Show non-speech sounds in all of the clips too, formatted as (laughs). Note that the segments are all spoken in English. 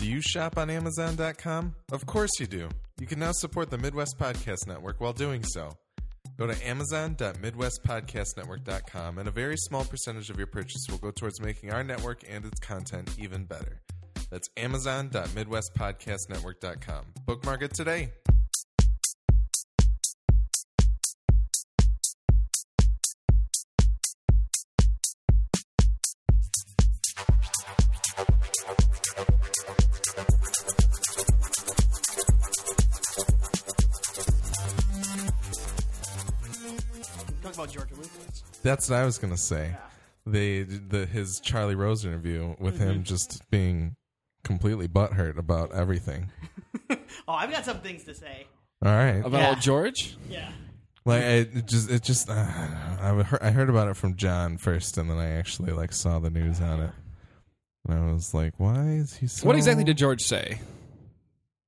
Do you shop on Amazon.com? Of course you do. You can now support the Midwest Podcast Network while doing so. Go to Amazon.MidwestPodcastNetwork.com, and a very small percentage of your purchase will go towards making our network and its content even better. That's Amazon.MidwestPodcastNetwork.com. Bookmark it today. That's what I was gonna say. The the his Charlie Rose interview with him just being completely butthurt about everything. (laughs) Oh, I've got some things to say. All right, About Yeah. old George? Yeah. like it it just it just uh, I heard, I heard about it from John first, and then I actually like saw the news on it, and I was like, why is he so? What exactly did George say?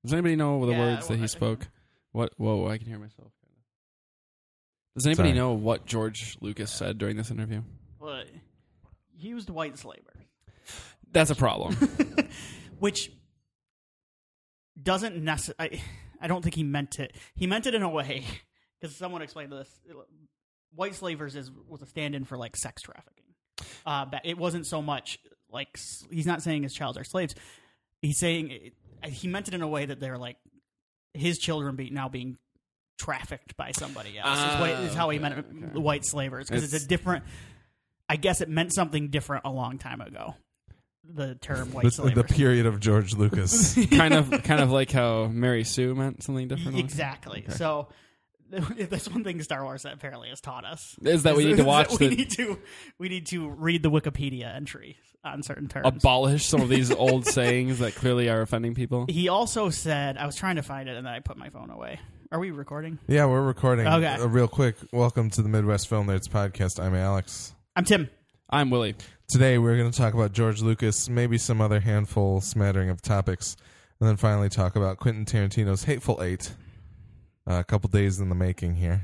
Does anybody know the Yeah, words that well, I- he spoke? What? Whoa, I can hear myself. Does anybody Sorry. know what George Lucas said during this interview? Well, he used white slaver, That's a problem. (laughs) which doesn't necessarily. I, I don't think he meant it. He meant it in a way because someone explained this. White slavers is was a stand-in for like sex trafficking. Uh, but it wasn't so much like he's not saying his child are slaves. He's saying it, he meant it in a way that they're like his children be now being trafficked by somebody else. is, what, is oh, how he meant okay, it, white slavers because it's, It's- a different. I guess it meant something different a long time ago. The term white the, slavers. the period of George Lucas? (laughs) kind of, kind of like how Mary Sue meant something different. Exactly. So (laughs) that's one thing Star Wars apparently has taught us Is that we need to watch we the need to we need to read the Wikipedia entry on certain terms. abolish some of these (laughs) old sayings that clearly are offending people. he also said, I was trying to find it and then I put my phone away. Are we recording? yeah, we're recording. Okay. Uh, real quick, welcome to the Midwest Film Nerds podcast. I'm Alex. I'm Tim. I'm Willie. Today we're going to talk about George Lucas, maybe some other handful smattering of topics, and then finally talk about Quentin Tarantino's Hateful Eight. Uh, a couple days in the making here.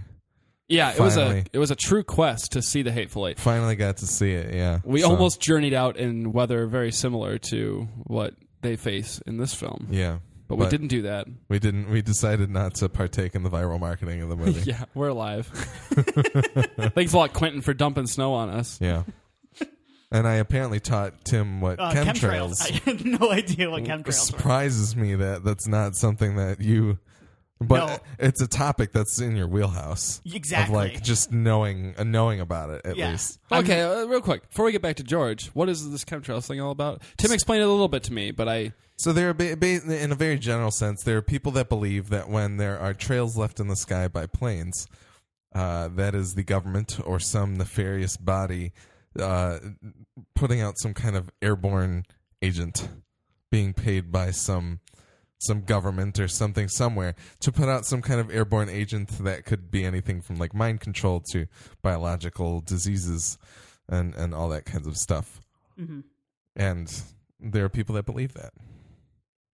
Yeah, it was a it was a true quest to see the Hateful Eight. Finally got to see it. Yeah, We So, almost journeyed out in weather very similar to what they face in this film, yeah, but, we didn't do that. we didn't. We decided not to partake in the viral marketing of the movie. (laughs) yeah, we're alive. (laughs) Thanks a lot, Quentin, for dumping snow on us. yeah. And I apparently taught Tim what Uh, chemtrails. I had no idea what It chemtrails were. surprises me that that's not something that you. But No. it's a topic that's in your wheelhouse. Exactly. Of like just knowing, uh, knowing about it at Yeah. least. Okay, uh, real quick before we get back to George, what is this chemtrails thing all about? Tim explained it a little bit to me, but I So there are, ba- ba- in a very general sense, there are people that believe that when there are trails left in the sky by planes, uh, that is the government or some nefarious body uh, putting out some kind of airborne agent, being paid by some some government or something somewhere to put out some kind of airborne agent that could be anything from like mind control to biological diseases and and all that kinds of stuff. Mhm. And there are people that believe that.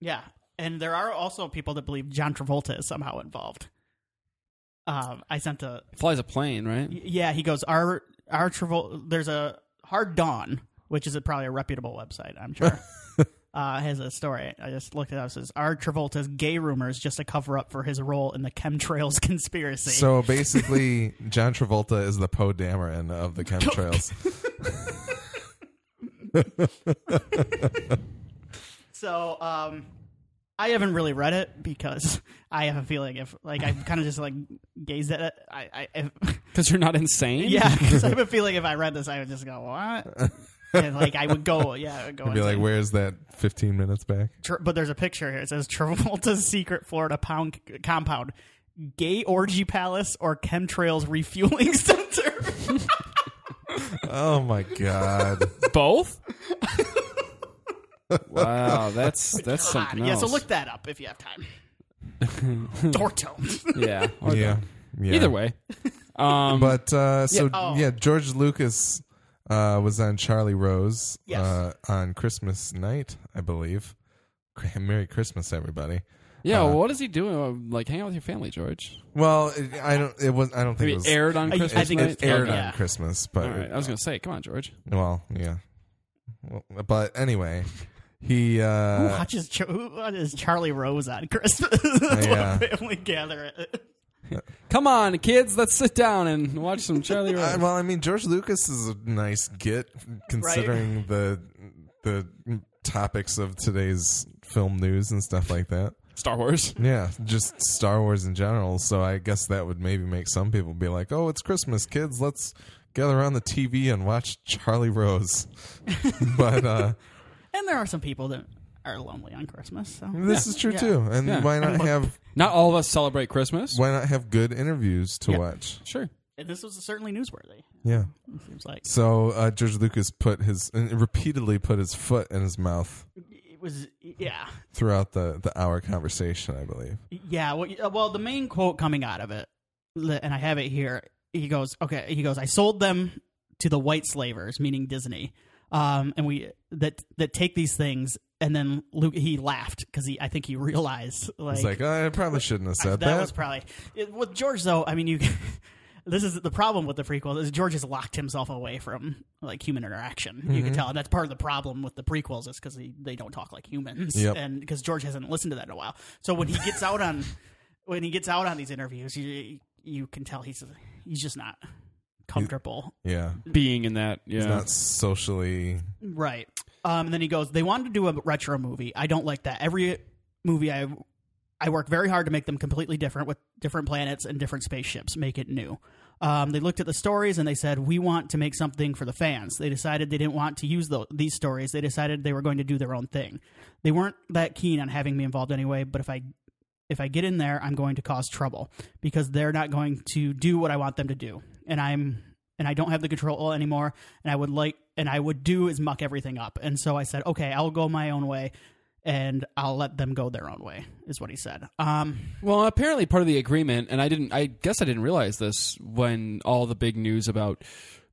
Yeah, and there are also people that believe John Travolta is somehow involved. Um, I sent a flies a plane, right? Y- Yeah, he goes, our our Travolta. There's a Hard Dawn, which is a, probably a reputable website. I'm sure. (laughs) uh, has a story. I just looked it up. It says our Travolta's gay rumors just a cover up for his role in the chemtrails (laughs) conspiracy. So basically, John Travolta is the Poe Dameron of the (laughs) chemtrails. So, um, I haven't really read it because (laughs) I have a feeling if like I kind of just like gazed at it. I, I if, (laughs) Because you're not insane. yeah, because I have a (laughs) feeling if I read this, I would just go what. And like I would go, yeah, I would go. I'd be like, "Where's that 15 minutes back?" Tr- but there's a picture here. It says Travolta's secret Florida pound compound, gay orgy palace, or chemtrails refueling center. Oh my god! both. Wow, that's that's something yeah, else. so look that up if you have time. (laughs) or. (laughs) Yeah, or yeah, yeah. Either way, um, But uh, so Yeah, yeah, oh. George Lucas uh, was on Charlie Rose Yes. uh, on Christmas night, I believe. (laughs) Merry Christmas, everybody. yeah. uh, what is he doing? Like hang out with your family, George. Well, it, I don't. It was. I don't think Maybe it was aired on I- I Christmas think night. It aired Yeah. on Christmas, but All right, I was gonna say, come on, George. Well, yeah. Well, but anyway, he Who uh, watches, Ch- who watches Charlie Rose on Christmas? (laughs) Yeah. Family gather. (laughs) Come on, kids, let's sit down and watch some Charlie Uh, Rose. well, I mean, George Lucas is a nice get considering the the topics of today's film news and stuff like that. Star Wars. Yeah, just Star Wars in general. So I guess that would maybe make some people be like, "Oh, it's Christmas, kids. Let's gather around the TV and watch Charlie Rose." (laughs) but uh, And there are some people that are lonely on Christmas. So this is true Yeah. too. And Yeah. why not have Not all of us celebrate Christmas. why not have good interviews to Yeah. watch? Sure. And this was certainly newsworthy. Yeah. It seems like So uh, George Lucas put his and repeatedly put his foot in his mouth it was. Yeah, throughout the the hour conversation. I believe. yeah. Well, uh, well, the main quote coming out of it, li- and I have it here. He goes, "Okay." He goes, "I sold them to the white slavers, meaning Disney, um, and we that that take these things." And then Luke, he laughed because he, I think he realized, like, It's like oh, I probably shouldn't have said (laughs) that, that. was probably it, with George. Though, I mean, you. (laughs) This is the problem with the prequels is George has locked himself away from like human interaction. You Mm-hmm. can tell, and that's part of the problem with the prequels is because they don't talk like humans, Yep. and because George hasn't listened to that in a while. So when he gets out on (laughs) when he gets out on these interviews, you you can tell he's he's just not comfortable. yeah, Being in that, yeah. it's not socially. Right. Um, and then he goes, they wanted to do a retro movie. I don't like that. Every movie I I work very hard to make them completely different with different planets and different spaceships, make it new. Um, they looked at the stories and they said, we want to make something for the fans. They decided they didn't want to use tho- these stories. They decided they were going to do their own thing. They weren't that keen on having me involved anyway, but if I if I get in there, I'm going to cause trouble because they're not going to do what I want them to do. And I'm and I don't have the control anymore and I would like and I would do is muck everything up. And so I said, "Okay, I'll go my own way and I'll let them go their own way." Is what he said. Um Well, apparently part of the agreement, and I didn't. I guess I didn't realize this when all the big news about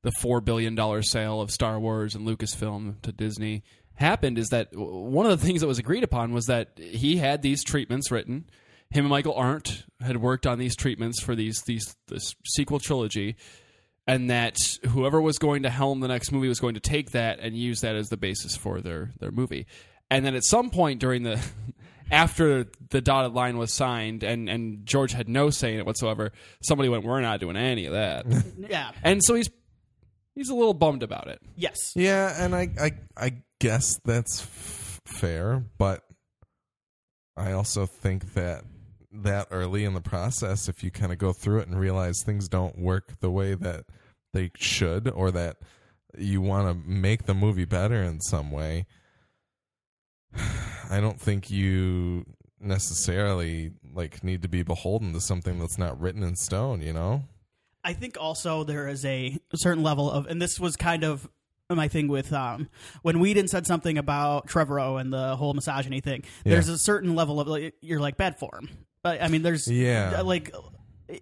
the four billion dollar sale of Star Wars and Lucasfilm to Disney happened. Is that one of the things that was agreed upon was that he had these treatments written. Him and Michael Arndt had worked on these treatments for these these this sequel trilogy, and that whoever was going to helm the next movie was going to take that and use that as the basis for their their movie. And then at some point during the (laughs) after the dotted line was signed and and George had no say in it whatsoever, somebody went, "We're not doing any of that," (laughs) yeah. and so he's he's a little bummed about it. Yes. Yeah, and I I I guess that's f- fair, but I also think that that early in the process, if you kind of go through it and realize things don't work the way that they should, or that you want to make the movie better in some way, (sighs) I don't think you necessarily like need to be beholden to something that's not written in stone. You know? I think also there is a certain level of, and this was kind of my thing with um, when Whedon said something about Trevorrow and the whole misogyny thing. There's a certain level of like, you're like bad for him. I I mean, there's Yeah. Uh, like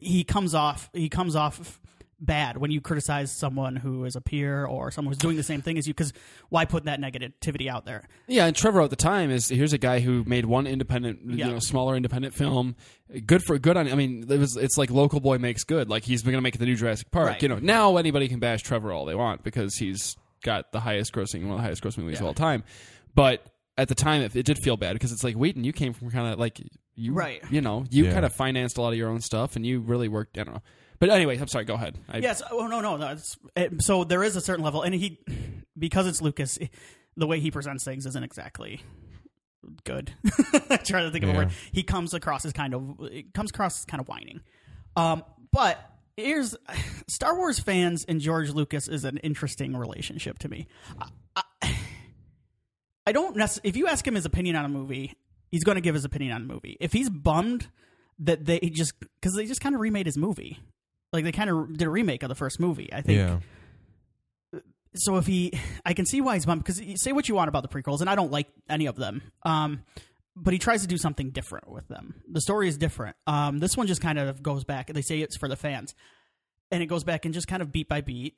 he comes off he comes off bad when you criticize someone who is a peer or someone who's doing the same thing as you because why put that negativity out there? Yeah, and Trevorrow at the time is here's a guy who made one independent, Yeah. you know, smaller independent film. Good for good on. I mean, it was it's like local boy makes good. Like he's going to make the new Jurassic Park. Right. You know, now anybody can bash Trevorrow all they want because he's got the highest grossing, one of the highest grossing movies of all time. But at the time, it, it did feel bad because it's like Whedon, you came from kind of like you, Right. You know, you Yeah. kind of financed a lot of your own stuff, and you really worked. I don't know. But anyway, I'm sorry. Go ahead. I, Yes. Oh no, no, no. It's, it, so there is a certain level, and he, because it's Lucas, eh, the way he presents things isn't exactly good. (laughs) I'm trying to think of a Yeah. word. He comes across as kind of it comes across as kind of whining. Um, but here's (sighs) Star Wars fans and George Lucas is an interesting relationship to me. I, I, I don't necess- if you ask him his opinion on a movie, he's going to give his opinion on a movie. If he's bummed that they just because they just kind of remade his movie, like they kind of did a remake of the first movie. I think Yeah. so if he i can see why he's bummed because say what you want about the prequels and i don't like any of them um but he tries to do something different with them the story is different um this one just kind of goes back they say it's for the fans and it goes back and just kind of beat by beat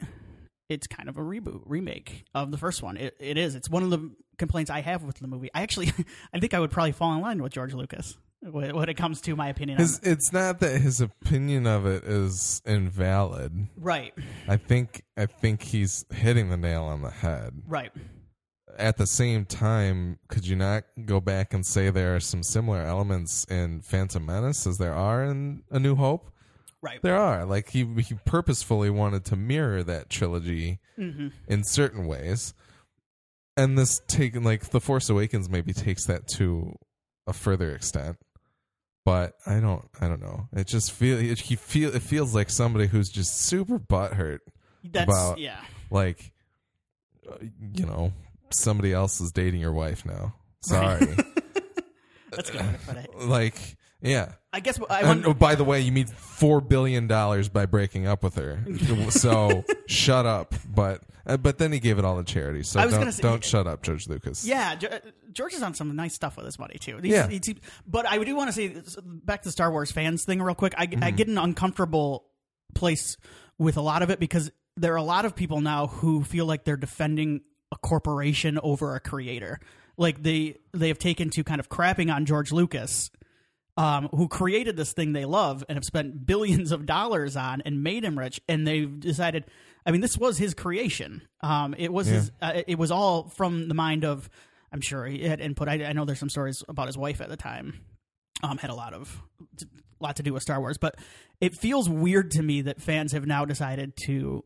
it's kind of a reboot remake of the first one it, it is it's one of the complaints i have with the movie i actually (laughs) i think i would probably fall in line with george lucas when it comes to my opinion on His, it's not that his opinion of it is invalid. right I think I think he's hitting the nail on the head. right at the same time, could you not go back and say there are some similar elements in Phantom Menace as there are in A New Hope? Right. There are. Like he he purposefully wanted to mirror that trilogy in certain ways. And this take like The Force Awakens maybe takes that to a further extent. But I don't I don't know. It just feel it, he feel it feels like somebody who's just super butthurt That's about yeah. like uh, you know somebody else is dating your wife now. Sorry. (laughs) That's good. way to put it. (laughs) like yeah. I guess I And oh, by the way, you made four billion dollars by breaking up with her. So (laughs) shut up. But uh, but then he gave it all to charity. So I was don't gonna say- don't shut up, George Lucas. Yeah, Ge- uh, George is on some nice stuff with his money too. He's- Yeah. he's- but I do want to say back to the Star Wars fans thing real quick. I, I Mm-hmm. get an uncomfortable place with a lot of it because there are a lot of people now who feel like they're defending a corporation over a creator. Like they they have taken to kind of crapping on George Lucas. Um, who created this thing they love and have spent billions of dollars on and made him rich, and they've decided. I mean, this was his creation. Um, it was his. Uh, it was all from the mind of. I'm sure he had input. I, I know there's some stories about his wife at the time. Um, had a lot of lot to do with Star Wars, but it feels weird to me that fans have now decided to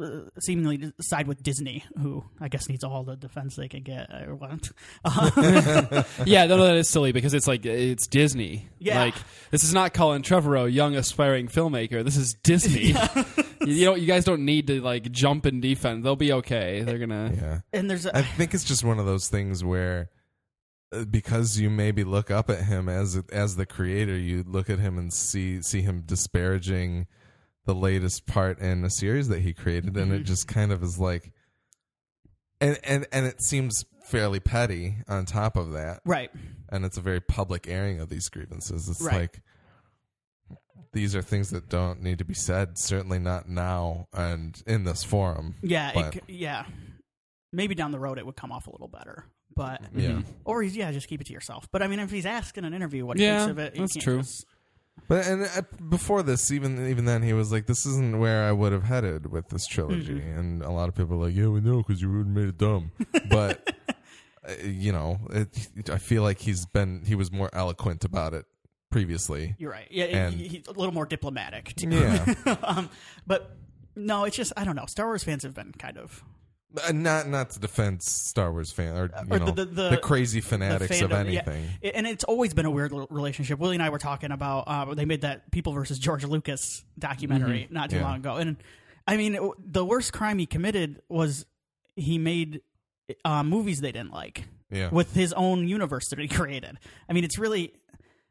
uh, seemingly side with Disney, who I guess needs all the defense they can get or what. (laughs) (laughs) yeah, no, no, that is silly because it's like it's Disney. Yeah. Like this is not Colin Trevorrow, young aspiring filmmaker. This is Disney. (laughs) you, you know, you guys don't need to like jump in defense. They'll be okay. They're gonna. Yeah. and there's a, I think it's just one of those things where uh, because you maybe look up at him as as the creator, you look at him and see see him disparaging the latest part in a series that he created, and it mm-hmm. just kind of is like, and and and it seems fairly petty on top of that, right. and it's a very public airing of these grievances. It's Right. like these are things that don't need to be said. Certainly not now and in this forum. Yeah, But- it, yeah. Maybe down the road it would come off a little better, but Yeah. or he's, yeah, just keep it to yourself. But I mean, if he's asked in an interview what he Yeah, thinks of it, that's true. just- But and uh, before this, even even then, he was like, "This isn't where I would have headed with this trilogy." Mm-hmm. And a lot of people are like, "Yeah, we know because you would made it dumb." but (laughs) uh, you know, it, I feel like he's been he was more eloquent about it previously. You're right. Yeah, And- he- he's a little more diplomatic. Too. Yeah, (laughs) um, but no, it's just I don't know. Star Wars fans have been kind of Uh, not not to defend Star Wars fan or you or know the- the, the- crazy fanatics of fandom, yeah. anything. I- and it's always been a weird relationship. Willie and I were talking about uh, they made that People versus George Lucas documentary not too Yeah. long ago, and I mean the worst crime he committed was he made uh, movies they didn't like Yeah, with his own universe that he created. I mean, it's really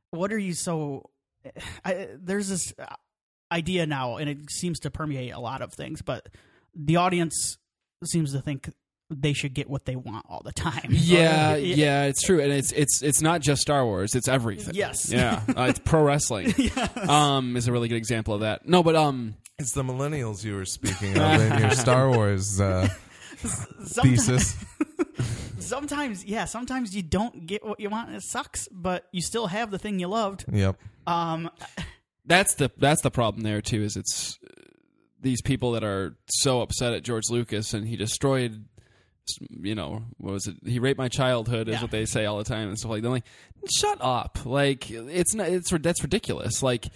what are you so? (sighs) I, there's this uh, idea now, and it seems to permeate a lot of things, but the audience seems to think they should get what they want all the time. Yeah, (laughs) Or- yeah, it's true, and it's it's it's not just Star Wars; it's everything. Yes. yeah, uh, it's (laughs) pro wrestling. (laughs) Um, is a really good example of that. No, but um, it's the millennials you were speaking of in your Star Wars uh, Sometimes, thesis. sometimes, yeah, sometimes you don't get what you want, and it sucks, but you still have the thing you loved. Yep. Um, that's the that's the problem there too. Is it's these people that are so upset at George Lucas and he destroyed. You know, what was it? He raped my childhood, is Yeah. what they say all the time and stuff like that. I'm like, shut up! Like, it's not. It's that's ridiculous. Like,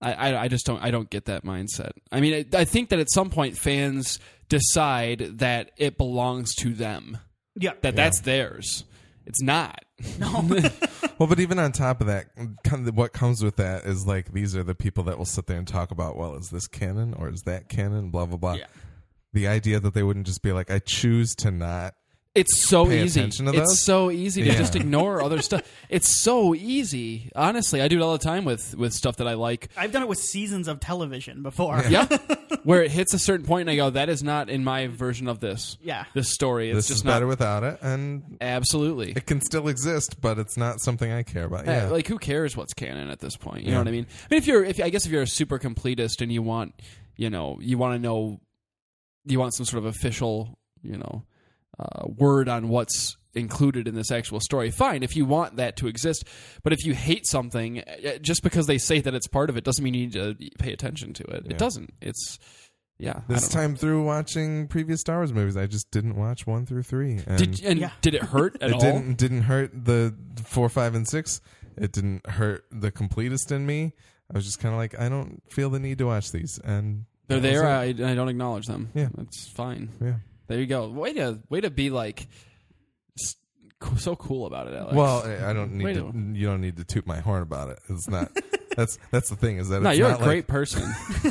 I, I, I just don't I don't get that mindset. I mean, I, I think that at some point fans decide that it belongs to them, yeah, that that's theirs. It's not. No, (laughs) Well, but even on top of that, kind of what comes with that is like these are the people that will sit there and talk about, well, is this canon or is that canon? Blah blah blah. Yeah. The idea that they wouldn't just be like, I choose to not. It's so Pay easy. attention to It's so easy to Yeah. just ignore other stuff. It's so easy. Honestly, I do it all the time with with stuff that I like. I've done it with seasons of television before. Yeah, where it hits a certain point and I go, "That is not in my version of this. Yeah. this story. It's This just is not better without it, and absolutely." it can still exist, but it's not something I care about. Uh, Yeah, like who cares what's canon at this point? You know what I mean? I mean, if you're, if I guess if you're a super completist and you want, you know, you want to know, you want some sort of official, you know, uh, word on what's included in this actual story. Fine, if you want that to exist. But if you hate something, uh, just because they say that it's part of it doesn't mean you need to pay attention to it. Yeah. It doesn't. It's yeah. This don't know. time through watching previous Star Wars movies, I just didn't watch one through three. And Did and Yeah. did it hurt (laughs) at it all? didn't didn't hurt the four, five, and six. It didn't hurt the completist in me. I was just kind of like, I don't feel the need to watch these, and They're there. I, I don't acknowledge them. Yeah. that's fine. yeah. There you go. Way to way to be like so cool about it, Alex. Well, I I don't need Wait to. a- You don't need to toot my horn about it. It's not. (laughs) that's that's the thing is that no, it's you're a not great (laughs) person. (laughs)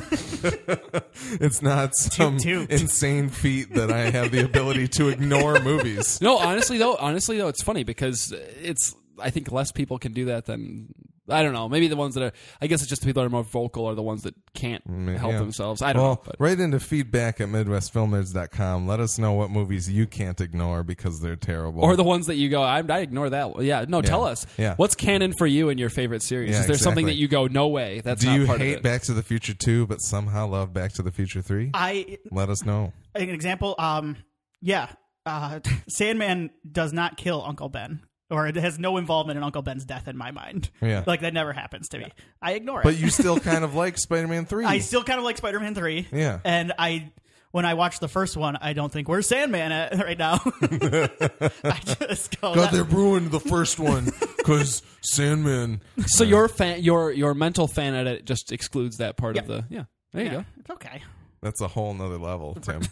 it's not some toot. insane feat that I have the ability to ignore movies. no, honestly though, honestly though, it's funny because it's. I think less people can do that than I don't know. Maybe the ones that are. I guess it's just the people that are more vocal are the ones that can't Mm, help yeah. themselves. I don't well, know. But. write into feedback at MidwestFilmNerds.com. Let us know what movies you can't ignore because they're terrible. Or the ones that you go, I, I ignore that. Yeah, no, tell us. Yeah. What's canon for you in your favorite series? Yeah, Is there something exactly. that you go, no way? That's Do not you part of hate it. Back to the Future 2 but somehow love Back to the Future 3? I Let us know. an example. Um, yeah, uh, (laughs) Sandman does not kill Uncle Ben, or it has no involvement in Uncle Ben's death in my mind. Yeah. like that never happens to me. I ignore it. But you still (laughs) kind of like Spider-Man 3. I still kind of like Spider-Man three. Yeah. and I. When I watched the first one, I don't think where's Sandman at right now. (laughs) I just go. God, that- they ruined the first one because Sandman. So your fan, your your mental fan edit just excludes that part of the. Yeah, there you yeah, go. it's okay. That's a whole nother level, Tim.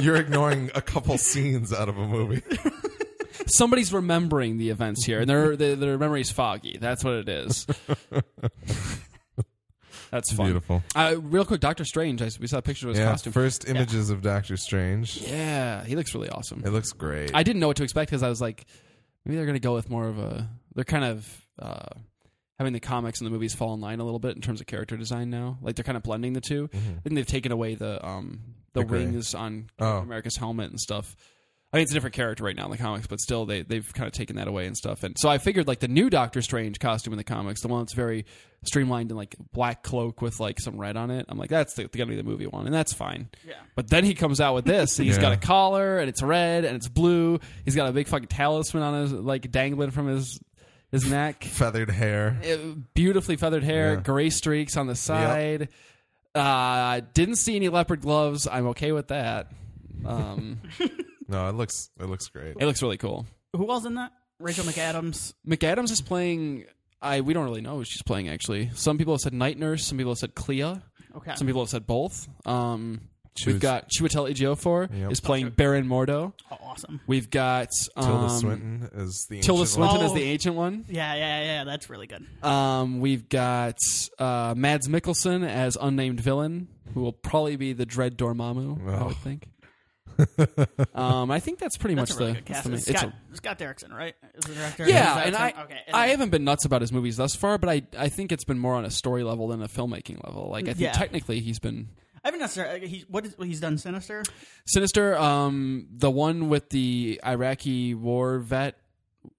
You're ignoring a couple scenes out of a movie. (laughs) Somebody's remembering the events here, and their their, their memory's foggy. That's what it is. (laughs) That's fun. Beautiful. Uh, real quick, Doctor Strange. I, we saw a picture of his Yeah, costume. first images of Doctor Strange. Yeah, he looks really awesome. It looks great. I didn't know what to expect because I was like, maybe they're going to go with more of a. They're kind of uh, having the comics and the movies fall in line a little bit in terms of character design now. Like they're kind of blending the 2 I think they've taken away the um the, The wings on Oh. America's helmet and stuff. I mean, it's a different character right now in the comics, but still, they they've kind of taken that away and stuff. And so I figured like the new Doctor Strange costume in the comics, the one that's very streamlined and like black cloak with like some red on it. I'm like, that's the, gonna be the movie one, and that's fine. Yeah. But then he comes out with this. And he's (laughs) got a collar, and it's red, and it's blue. He's got a big fucking talisman on his like dangling from his his neck. (laughs) Feathered hair. Uh, beautifully feathered hair, Yeah. gray streaks on the side. Uh, didn't see any leopard gloves. I'm okay with that. Um, (laughs) No, it looks it looks great. it looks really cool. Who else in that? Rachel McAdams. McAdams is playing. I we don't really know who she's playing actually. Some people have said night nurse. Some people have said Clea. Okay. Some people have said both. Um, She we've was- got Chiwetel Ejiofor Yep. is playing Baron Mordo. oh, awesome. We've got um, Tilda Swinton is the Tilda ancient one. Swinton is Oh. the ancient one. Yeah, yeah, yeah. That's really good. Um, we've got uh, Mads Mikkelsen as unnamed villain, who will probably be the Dread Dormammu. I Oh. would think. Um, I think that's pretty That's much really the. that's the main- Scott, a- Scott Derrickson, right? Is the director? yeah, Is and I, okay. I haven't been nuts about his movies thus far, but I, I think it's been more on a story level than a filmmaking level. Like I think Yeah. technically he's been I haven't necessarily. He, what is he's done? Sinister. Sinister. Um, the one with the Iraqi war vet,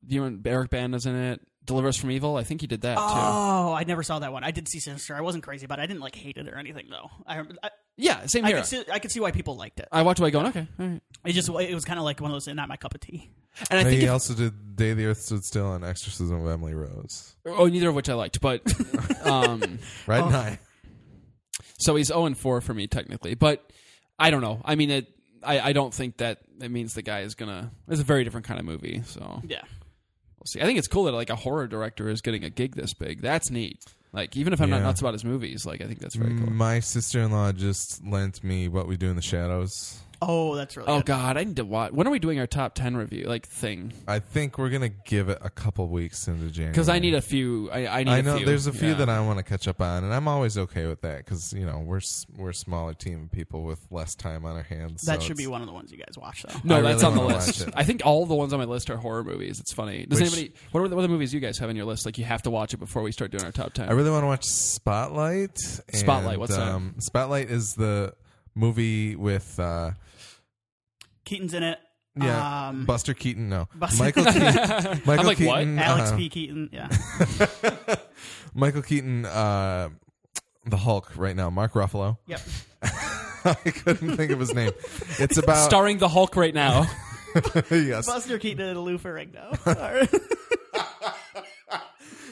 you know, Eric Bana's in it. Deliver Us from Evil. I think he did that too. Oh, I never saw that one. I did see Sinister. I wasn't crazy, but I didn't like hate it or anything though. I I, Yeah, same I here. could see I could see why people liked it. I watched it going, okay, all right. It just it was kind of like one of those not my cup of tea. And I think he if- also did Day the Earth Stood Still and Exorcism of Emily Rose. Oh, neither of which I liked, but (laughs) um, (laughs) Right Oh. now. so he's zero and four for me technically. But I don't know. I mean, it. I, I don't think that it means the guy is gonna. It's a very different kind of movie, so yeah. we'll see. I think it's cool that like a horror director is getting a gig this big. That's neat. Like even if I'm not Yeah. nuts about his movies, like I think that's very cool. My sister in law just lent me What We Do in the Shadows. Oh, that's really. Oh good. God, I need to watch. When are we doing our top ten review like thing? I think we're gonna give it a couple weeks into January. Because I need a few. I, I need. I a know few. there's a few Yeah. that I want to catch up on, and I'm always okay with that because you know we're we're a smaller team of people with less time on our hands. That so should be one of the ones you guys watch though. No, I that's really on the list. I think all the ones on my list are horror movies. It's funny. Does Which- anybody? What are, the, what are the movies you guys have on your list? Like you have to watch it before we start doing our top ten. I really want to watch Spotlight. and, Spotlight, what's that? um, Spotlight is the movie with uh, Keaton's in it. yeah Um, Buster Keaton. No, Buster- Michael Keaton. Michael (laughs) I'm like, what? Keaton. Alex uh, P. Keaton. Yeah. (laughs) Michael Keaton. Uh, the Hulk right now. Mark Ruffalo. Yep. (laughs) I couldn't think of his name. It's about Starring the Hulk right now. yes. Buster Keaton and Lou Ferrigno.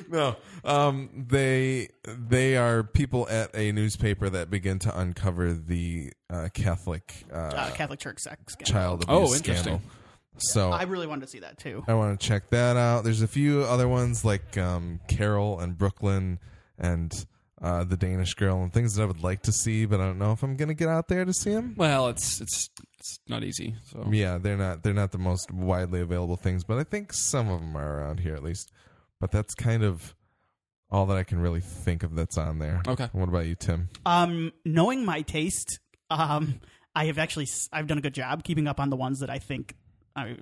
Sorry. no um they they are people at a newspaper that begin to uncover the uh, Catholic uh, Uh, Catholic Church sex. scandal. child Oh, abuse interesting. scandal. So I really wanted to see that too. I want to check that out. There's a few other ones like um, Carol and Brooklyn and uh, the Danish Girl and things that I would like to see, but I don't know if I'm going to get out there to see them. Well, it's it's it's not easy. So Yeah, they're not they're not the most widely available things, but I think some of them are around here at least. But that's kind of all that I can really think of that's on there. Okay. What about you, Tim? Um, knowing my taste, um, I have actually I've done a good job keeping up on the ones that I think. I,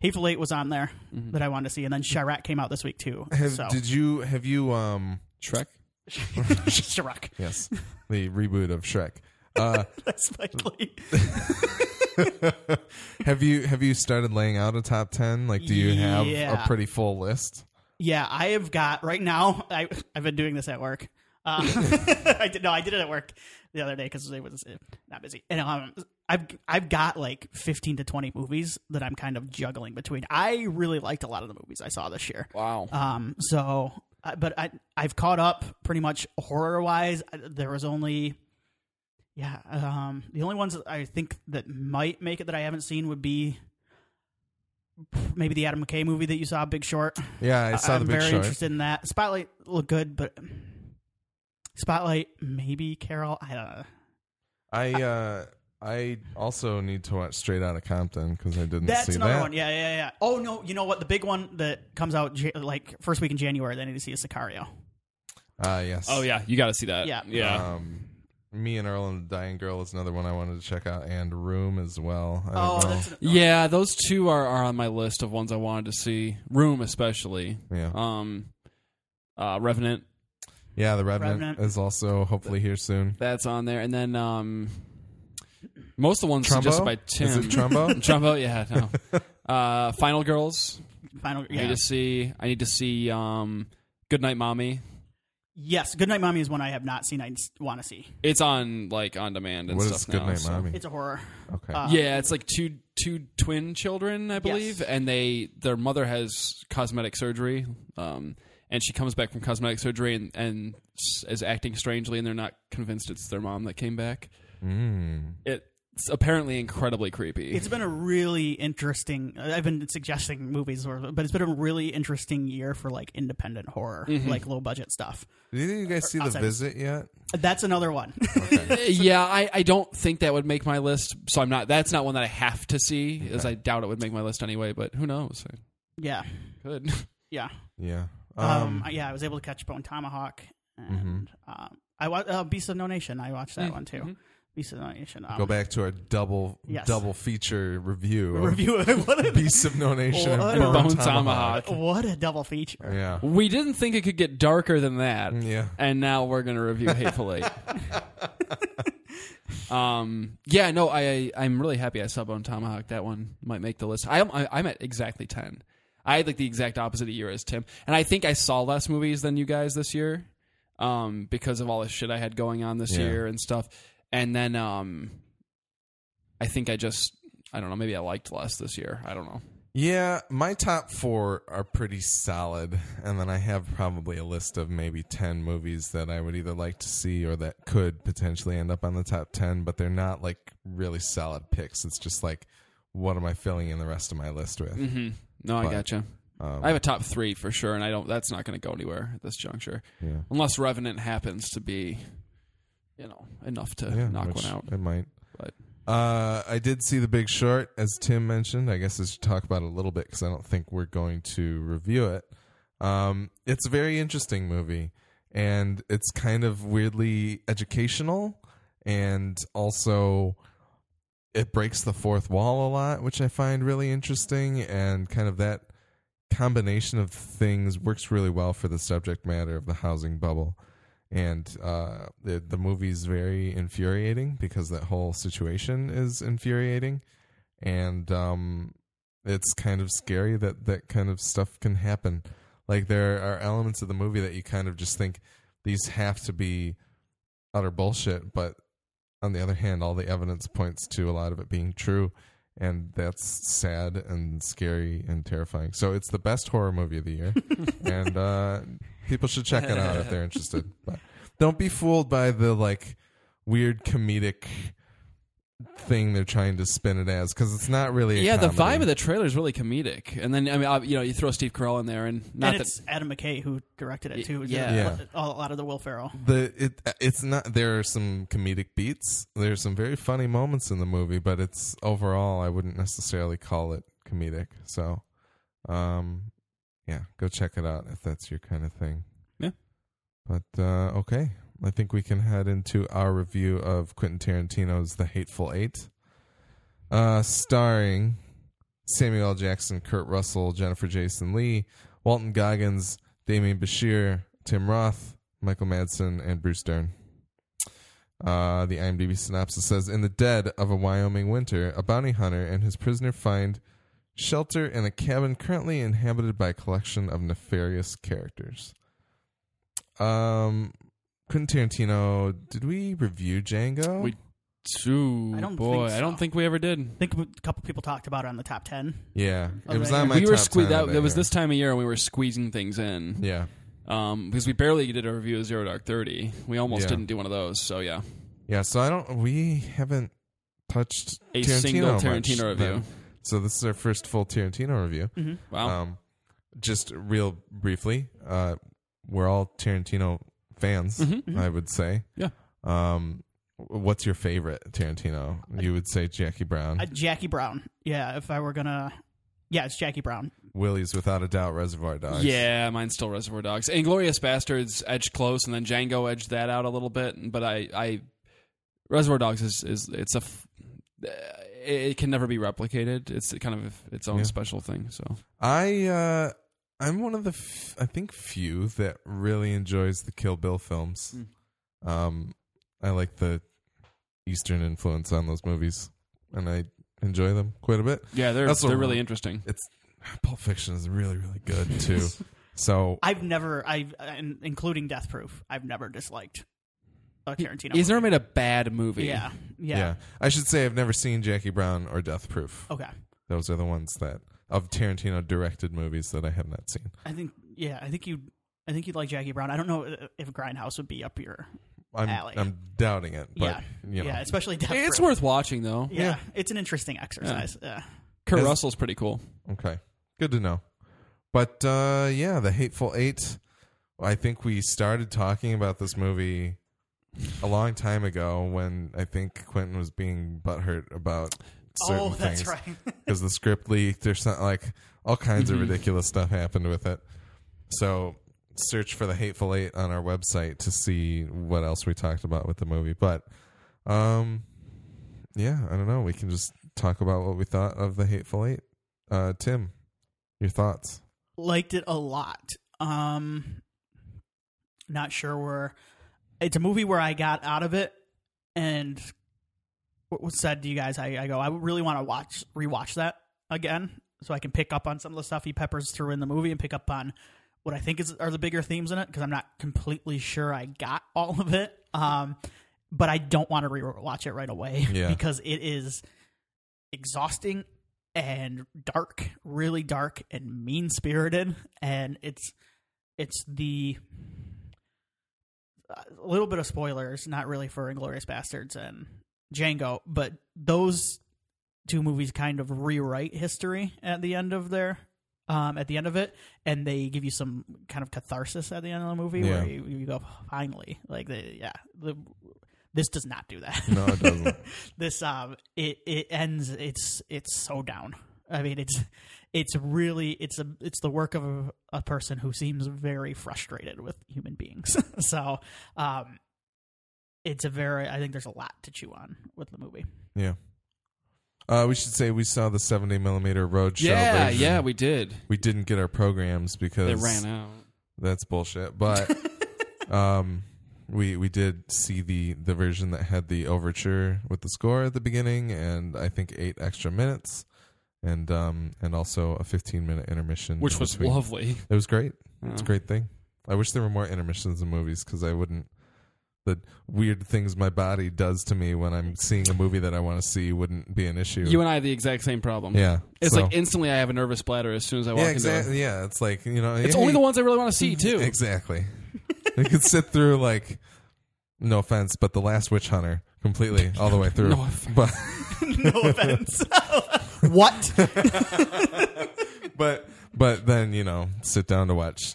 Hateful Eight was on there that I wanted to see, and then Chi-Raq came out this week too. Have, so Did you have you um Shrek. (laughs) Chi-Raq, yes the reboot of Shrek? Uh, (laughs) that's Spike Lee. (laughs) have you have you started laying out a top ten? Like, do you have Yeah. a pretty full list? Yeah, I have got right now. I I've been doing this at work. Uh, (laughs) I did no, I did it at work the other day because it was uh, not busy. And um, I've I've got like fifteen to twenty movies that I'm kind of juggling between. I really liked a lot of the movies I saw this year. Wow. Um, so, uh, but I I've caught up pretty much horror wise. There was only, yeah, um, the only ones that I think that might make it that I haven't seen would be maybe the Adam McKay movie that you saw, Big Short. Yeah, I saw I'm the Big very Short. interested in that. Spotlight looked good, but Spotlight maybe Carol. I don't know. I uh, I also need to watch Straight Outta Compton because I didn't That's see another that. one. Yeah, yeah, yeah. Oh no, you know what? The big one that comes out like first week in January. That I need to see is Sicario. Uh, yes. oh yeah, you got to see that. Yeah. Yeah. Um, me and Earl and the Dying Girl is another one I wanted to check out, and Room as well. I don't Oh, know. that's an, yeah, those two are, are on my list of ones I wanted to see. Room especially. yeah, Um uh Revenant, yeah. The Revenant, Revenant. is also hopefully here soon. that's on there. And then um most of the ones Trumbo? suggested by Tim. Is it Trumbo? (laughs) Trumbo, yeah, no. (laughs) uh Final Girls. final. I Yeah. need to see I need to see um Goodnight Mommy. Yes, Goodnight Mommy is one I have not seen. I want to see. It's on like on demand and What stuff is now. Goodnight so- Mommy? It's a horror. Okay. Uh, Yeah, it's like two two twin children, I believe, Yes. and they their mother has cosmetic surgery, um, and she comes back from cosmetic surgery and and s- is acting strangely, and they're not convinced it's their mom that came back. mm. It's apparently incredibly creepy. It's been a really interesting. I've been suggesting movies, or, but it's been a really interesting year for like independent horror, Mm-hmm. like low budget stuff. Did either of you guys see The Visit yet? That's another one. (laughs) (laughs) yeah, I, I don't think that would make my list, so I'm not. That's not one that I have to see, as I doubt it would make my list anyway. But who knows? Yeah, Good. (laughs) yeah. Yeah. Um, Um, yeah, I was able to catch Bone Tomahawk, and Mm-hmm. um, I watched uh, Beast of No Nation. I watched that Mm, one too. Beast of No Nation. Um, go back to our double Yes. double feature review. of Review it. (laughs) What a, Beasts of No Nation What and Bone, Bone Tomahawk. Tomahawk. what a double feature. Yeah. We didn't think it could get darker than that. Yeah. and now we're gonna review Hateful Eight. (laughs) um, yeah, no, I I'm really happy I saw Bone Tomahawk. That one might make the list. I'm I, I'm at exactly ten. I had like the exact opposite of year as Tim, and I think I saw less movies than you guys this year, um, because of all the shit I had going on this Yeah. year and stuff. And then um, I think I just I don't know maybe I liked less this year. I don't know. Yeah, my top four are pretty solid, and then I have probably a list of maybe ten movies that I would either like to see or that could potentially end up on the top ten, but they're not like really solid picks. It's just like, what am I filling in the rest of my list with? Mm-hmm. No, I gotcha. Um, I have a top three for sure, and I don't. That's not going to go anywhere at this juncture. yeah, unless Revenant happens to be, you know, enough to yeah, knock which one out. It might. But Uh, I did see The Big Short, as Tim mentioned. I guess I should talk about it a little bit because I don't think we're going to review it. Um, it's a very interesting movie, and it's kind of weirdly educational, and also it breaks the fourth wall a lot, which I find really interesting, and kind of that combination of things works really well for the subject matter of the housing bubble and uh, the the movie's very infuriating because that whole situation is infuriating, and um, it's kind of scary that that kind of stuff can happen. Like there are elements of the movie that you kind of just think these have to be utter bullshit, but on the other hand, all the evidence points to a lot of it being true, and that's sad and scary and terrifying. So it's the best horror movie of the year, (laughs) and uh, People should check it out if they're (laughs) interested. But don't be fooled by the like weird comedic thing they're trying to spin it as because it's not really. A yeah, the vibe of the trailer is really comedic, and then I mean, uh, you know, you throw Steve Carell in there, and not and that it's Adam McKay who directed it too. Yeah. Yeah. a lot of the Will Ferrell. the it it's not there are some comedic beats there's some very funny moments in the movie but it's overall i wouldn't necessarily call it comedic so um yeah go check it out if that's your kind of thing Yeah. but uh okay i think we can head into our review of quentin tarantino's the hateful eight uh starring samuel L. jackson kurt russell jennifer jason lee walton goggins Demián Bichir, Tim Roth, Michael Madsen, and Bruce Dern. Uh, the IMDb synopsis says In the dead of a Wyoming winter, a bounty hunter and his prisoner find shelter in a cabin currently inhabited by a collection of nefarious characters. Um, Quentin Tarantino, did we review Django? We- Ooh, I don't boy, think I don't think we ever did. I think a couple people talked about it on the top ten. yeah, it was right. on my we were top sque- 10 that, of that was year. this time of year when we were squeezing things in. Yeah, Um, because we barely did a review of Zero Dark Thirty. We almost Yeah. didn't do one of those. So yeah, yeah. So I don't. We haven't touched a Tarantino single much Tarantino review. then. So this is our first full Tarantino review. Mm-hmm. Wow. Um, just real briefly, uh, we're all Tarantino fans. Mhm. I would say. Yeah. Um, what's your favorite Tarantino? You would say Jackie Brown. Uh, Jackie Brown. Yeah, if I were gonna, yeah, it's Jackie Brown. Willie's without a doubt Reservoir Dogs. Yeah, mine's still Reservoir Dogs. Inglourious Basterds edged close, and then Django edged that out a little bit. But I, I Reservoir Dogs is is it's a f- it can never be replicated. It's kind of its own Yeah. special thing. So I uh, I'm one of the f- I think few that really enjoys the Kill Bill films. Hmm. Um, I like the Eastern influence on those movies, and I enjoy them quite a bit. yeah, they're That's they're really interesting. It's Pulp Fiction is really really good (laughs) too. so I've never, I've, including Death Proof, I've never disliked a Tarantino. He's never made a bad movie. Yeah, yeah. yeah, I should say I've never seen Jackie Brown or Death Proof. Okay, Those are the ones that of Tarantino directed movies that I have not seen. I think, yeah, I think you, I think you'd like Jackie Brown. I don't know if Grindhouse would be up your, I'm Alley. I'm doubting it, but yeah, you know. yeah, especially Death Proof. It's Proof. worth watching though. Yeah, Yeah. it's an interesting exercise. Yeah. Kurt As- Russell's pretty cool. Okay. Good to know. But uh yeah, the Hateful Eight. I think we started talking about this movie a long time ago when I think Quentin was being butthurt about certain Oh, that's things right. (laughs) because the script leaked or something like all kinds of Mhm. ridiculous stuff happened with it. So search for the Hateful Eight on our website to see what else we talked about with the movie. But um yeah, I don't know. We can just talk about what we thought of the Hateful Eight. Uh Tim, your thoughts? liked it a lot. Um, not sure where. It's a movie where I got out of it, and what was said to you guys, I, I go, I really want to watch rewatch that again, so I can pick up on some of the stuff he peppers through in the movie and pick up on what I think is are the bigger themes in it because I'm not completely sure I got (laughs) all of it. Um, but I don't want to rewatch it right away (laughs) Yeah. because it is exhausting and dark, really dark and mean spirited, and it's it's the a little bit of spoilers, not really for Inglourious Basterds and Django, but those two movies kind of rewrite history at the end of their um, at the end of it, and they give you some kind of catharsis at the end of the movie Yeah. where you, you go finally, like the yeah, the, this does not do that. No, it doesn't. (laughs) this um, it it ends. It's it's so down. I mean, it's it's really it's a it's the work of a, a person who seems very frustrated with human beings. (laughs) so, um, it's a very I think there's a lot to chew on with the movie. Yeah. Uh, we should say we saw the 70 millimeter road show. Yeah, version. yeah, we did. we didn't get our programs because They ran out. That's bullshit. But (laughs) um, we we did see the the version that had the overture with the score at the beginning, and I think eight extra minutes, and um and also a 15 minute intermission, Which was between. lovely. It was great. It's a great thing. I wish there were more intermissions in movies because I wouldn't the weird things my body does to me when I'm seeing a movie that I want to see wouldn't be an issue. You and I have the exact same problem. yeah, It's so- like instantly I have a nervous bladder as soon as I walk yeah, into exactly. Yeah, it's like you know, It's hey, only the ones I really want to see (laughs) too. Exactly. you could sit through like, no offense, but the Last Witch Hunter completely all the way (laughs) through. (laughs) No offense. But no offense. What? (laughs) but but then you know sit down to watch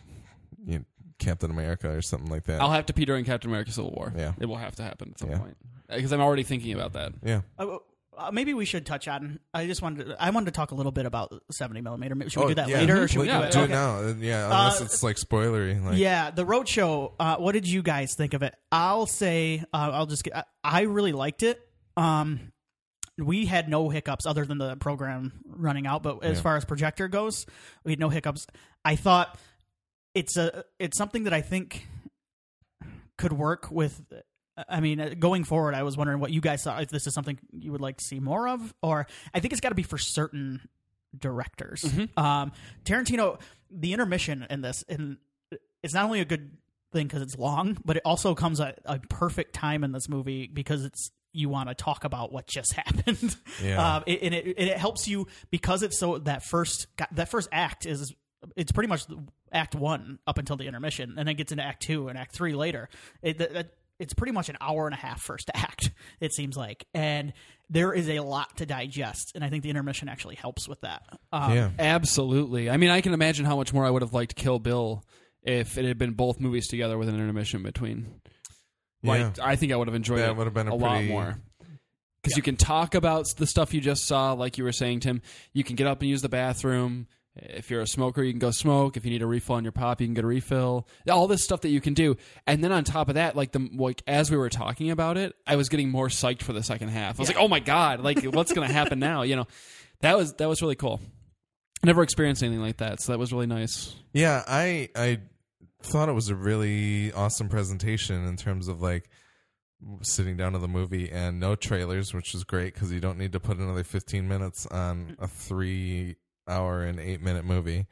you know, Captain America or something like that. I'll have to pee during Captain America: Civil War. Yeah. it will have to happen at some Yeah. point because I'm already thinking about that. yeah. Uh, uh, maybe we should touch on. I just wanted. To, I wanted to talk a little bit about seventy millimeter. Maybe- Should we Oh, do that yeah. later, or should we Yeah, do it? do okay. it now. Uh, Yeah, unless Uh, it's like spoilery. Like, yeah, the roadshow. Uh, what did you guys think of it? I'll say. Uh, I'll just. Get, I, I really liked it. Um, we had no hiccups other than the program running out. But as Yeah. far as projector goes, we had no hiccups. I thought it's a. It's something that I think could work with. I mean, going forward, I was wondering what you guys thought. If this is something you would like to see more of, or I think it's got to be for certain directors. Um, Tarantino, the intermission in this, and it's not only a good thing because it's long, but it also comes at a perfect time in this movie because it's you want to talk about what just (laughs) happened. Yeah. Um, it, and it and it helps you because it's so that first that first act is it's pretty much act one up until the intermission, and then gets into act two and act three later. It, that, that- it's pretty much an hour and a half first (laughs) act. It seems like, and there is a lot to digest, and I think the intermission actually helps with that. Um, yeah. Absolutely. I mean, I can imagine how much more I would have liked Kill Bill if it had been both movies together with an intermission between. Like, Yeah. I think I would have enjoyed That it would have been a lot pretty- more. Because you can talk about the stuff you just saw, like you were saying, Tim. You can get up and use the bathroom. If you're a smoker, you can go smoke. If you need a refill on your pop, you can get a refill. All this stuff that you can do, and then on top of that, like the like as we were talking about it, I was getting more psyched for the second half. I was like, oh my god, like what's gonna happen now? You know, that was that was really cool. Never experienced anything like that, so that was really nice. Yeah, I I thought it was a really awesome presentation in terms of like sitting down to the movie and no trailers, which is great because you don't need to put another 15 minutes on a three hour and eight minute movie,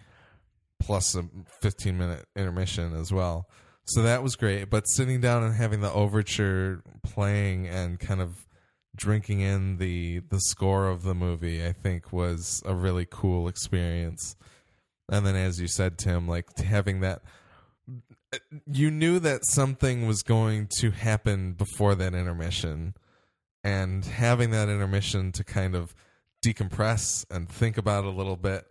plus a 15 minute intermission as well. So that was great. But sitting down and having the overture playing and kind of drinking in the the score of the movie, I think was a really cool experience. And then, as you said, Tim, like having that, you knew that something was going to happen before that intermission, and having that intermission to kind of decompress and think about it a little bit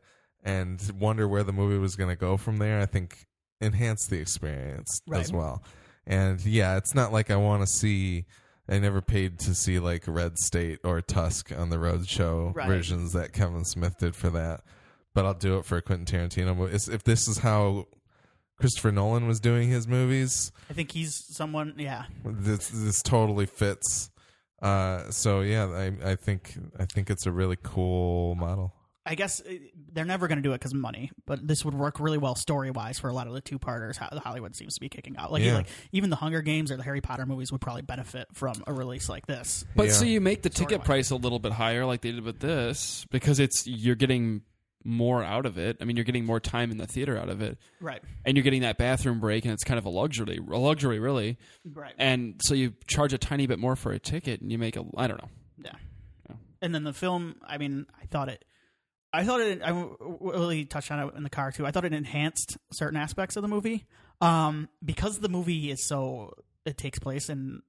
and wonder where the movie was going to go from there, I think enhanced the experience as well. And yeah, it's not like I want to see. I never paid to see like Red State or Tusk on the Roadshow Right. versions that Kevin Smith did for that but I'll do it for a Quentin Tarantino movie. It's- If this is how Christopher Nolan was doing his movies, I think he's someone. Yeah, this this totally fits. Uh, so yeah, I I think I think it's a really cool model. I guess uh, they're never going to do it because money, but this would work really well story wise for a lot of the two parters. How Hollywood seems to be kicking out. Like, Yeah. like even the Hunger Games or the Harry Potter movies would probably benefit from a release like this. But Yeah. so you make the ticket price a little bit higher, like they did with this, because it's you're getting more out of it. I mean, you're getting more time in the theater out of it, Right, and you're getting that bathroom break, and it's kind of a luxury, a luxury, really. right, And so you charge a tiny bit more for a ticket, and you make a I don't know. yeah. Yeah. And then the film. I mean, I thought it. I thought it. I really touched on it in the car too. I thought it enhanced certain aspects of the movie, um, because the movie is so. It takes place in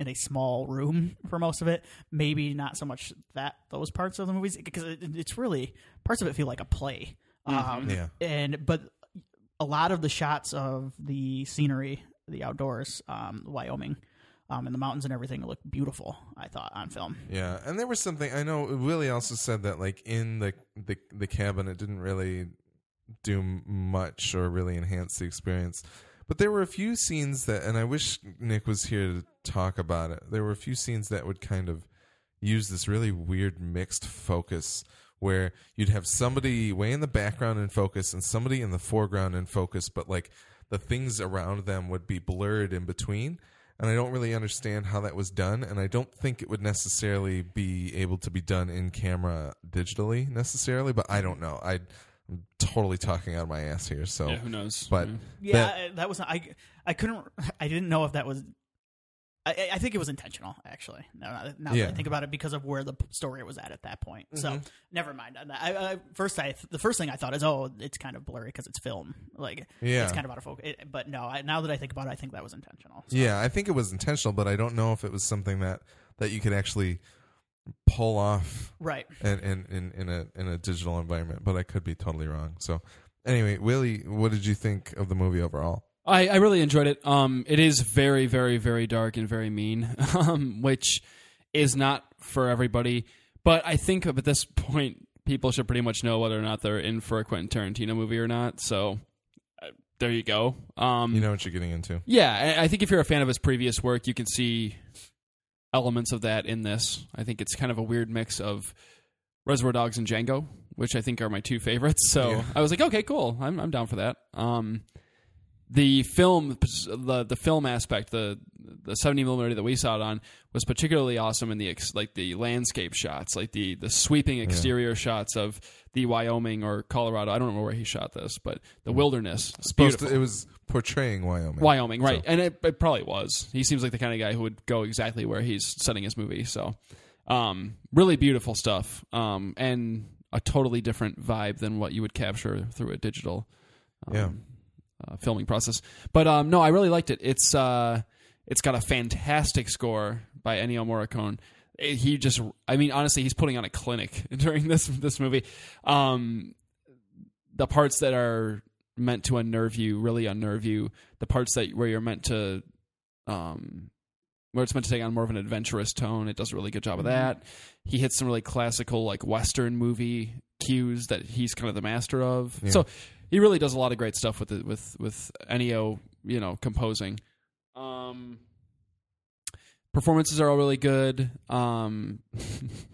in a small room for most of it. Maybe not so much that those parts of the movies because it, it's really parts of it feel like a play. Um, Yeah. and but a lot of the shots of the scenery, the outdoors, um, Wyoming, um, and the mountains and everything look beautiful. I thought on film. Yeah, and there was something I know. Willie also said that like in the the the cabin, it didn't really do much or really enhance the experience. But there were a few scenes that, and I wish Nick was here to talk about it. There were a few scenes that would kind of use this really weird mixed focus where you'd have somebody way in the background in focus and somebody in the foreground in focus, but like the things around them would be blurred in between. And I don't really understand how that was done, and I don't think it would necessarily be able to be done in camera digitally necessarily. But I don't know. I, I'm totally talking out of my ass here. So, Yeah, who knows? but Yeah. Yeah, that- that, that was I. I couldn't. I didn't know if that was I, I think it was intentional, actually. Now, now Yeah. that I think about it, because of where the story was at at that point. So mm-hmm. never mind. I, I, first, I the first thing I thought is, oh, it's kind of blurry because it's film. Like, Yeah. it's kind of out of focus. It, but no, I, now that I think about it, I think that was intentional. So, Yeah, I think it was intentional, but I don't know if it was something that that you could actually pull off Right. in in, in, in a in a digital environment. But I could be totally wrong. So anyway, Willie, what did you think of the movie overall? I, I really enjoyed it. Um, it is very, very, very dark and very mean, (laughs) um, which is not for everybody. But I think at this point, people should pretty much know whether or not they're in for a Quentin Tarantino movie or not. So uh, there you go. Um, You know what you're getting into. yeah, I I think if you're a fan of his previous work, you can see elements of that in this. I think it's kind of a weird mix of Reservoir Dogs and Django, which I think are my two favorites. So Yeah. I was like, okay, cool, I'm I'm down for that. Um, the film, the the film aspect, the the 70 millimeter that we saw it on was particularly awesome in the ex, like the landscape shots, like the the sweeping exterior shots of the Wyoming or Colorado. I don't remember where he shot this, but the wilderness. It's Supposed to, it was portraying Wyoming. Wyoming, right? So- And it, it probably was. He seems like the kind of guy who would go exactly where he's setting his movie. So, um, really beautiful stuff, um, and a totally different vibe than what you would capture through a digital, um, Yeah. uh, filming process. But um, no, I really liked it. It's uh, it's got a fantastic score by Ennio Morricone. He just, I mean, honestly, he's putting on a clinic (laughs) during this this movie. Um, the parts that are meant to unnerve you really unnerve you. The parts that where you're meant to, um, where it's meant to take on more of an adventurous tone, it does a really good job of that. He hits some really classical like western movie cues that he's kind of the master of. Yeah. So he really does a lot of great stuff with it, with with Ennio, you know, composing. Um, performances are all really good. Um, (laughs)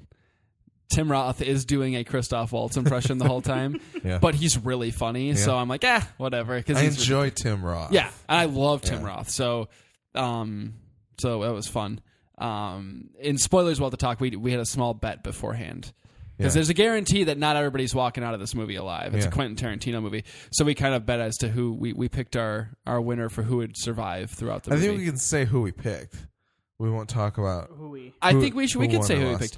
Tim Roth is doing a Christoph Waltz impression the whole time, (laughs) Yeah. but he's really funny. So I'm like, ah, whatever. Because I enjoy Tim Roth. yeah, I love Tim Yeah. Roth. So, um, so that was fun. Um, in spoilers, while the talk, we we had a small bet beforehand because Yeah. there's a guarantee that not everybody's walking out of this movie alive. It's Yeah. a Quentin Tarantino movie, so we kind of bet as to who we, we picked our our winner for who would survive throughout the movie. I movie. think we can say who we picked. We won't talk about. Who we? I who- think we should we who could say or who we picked.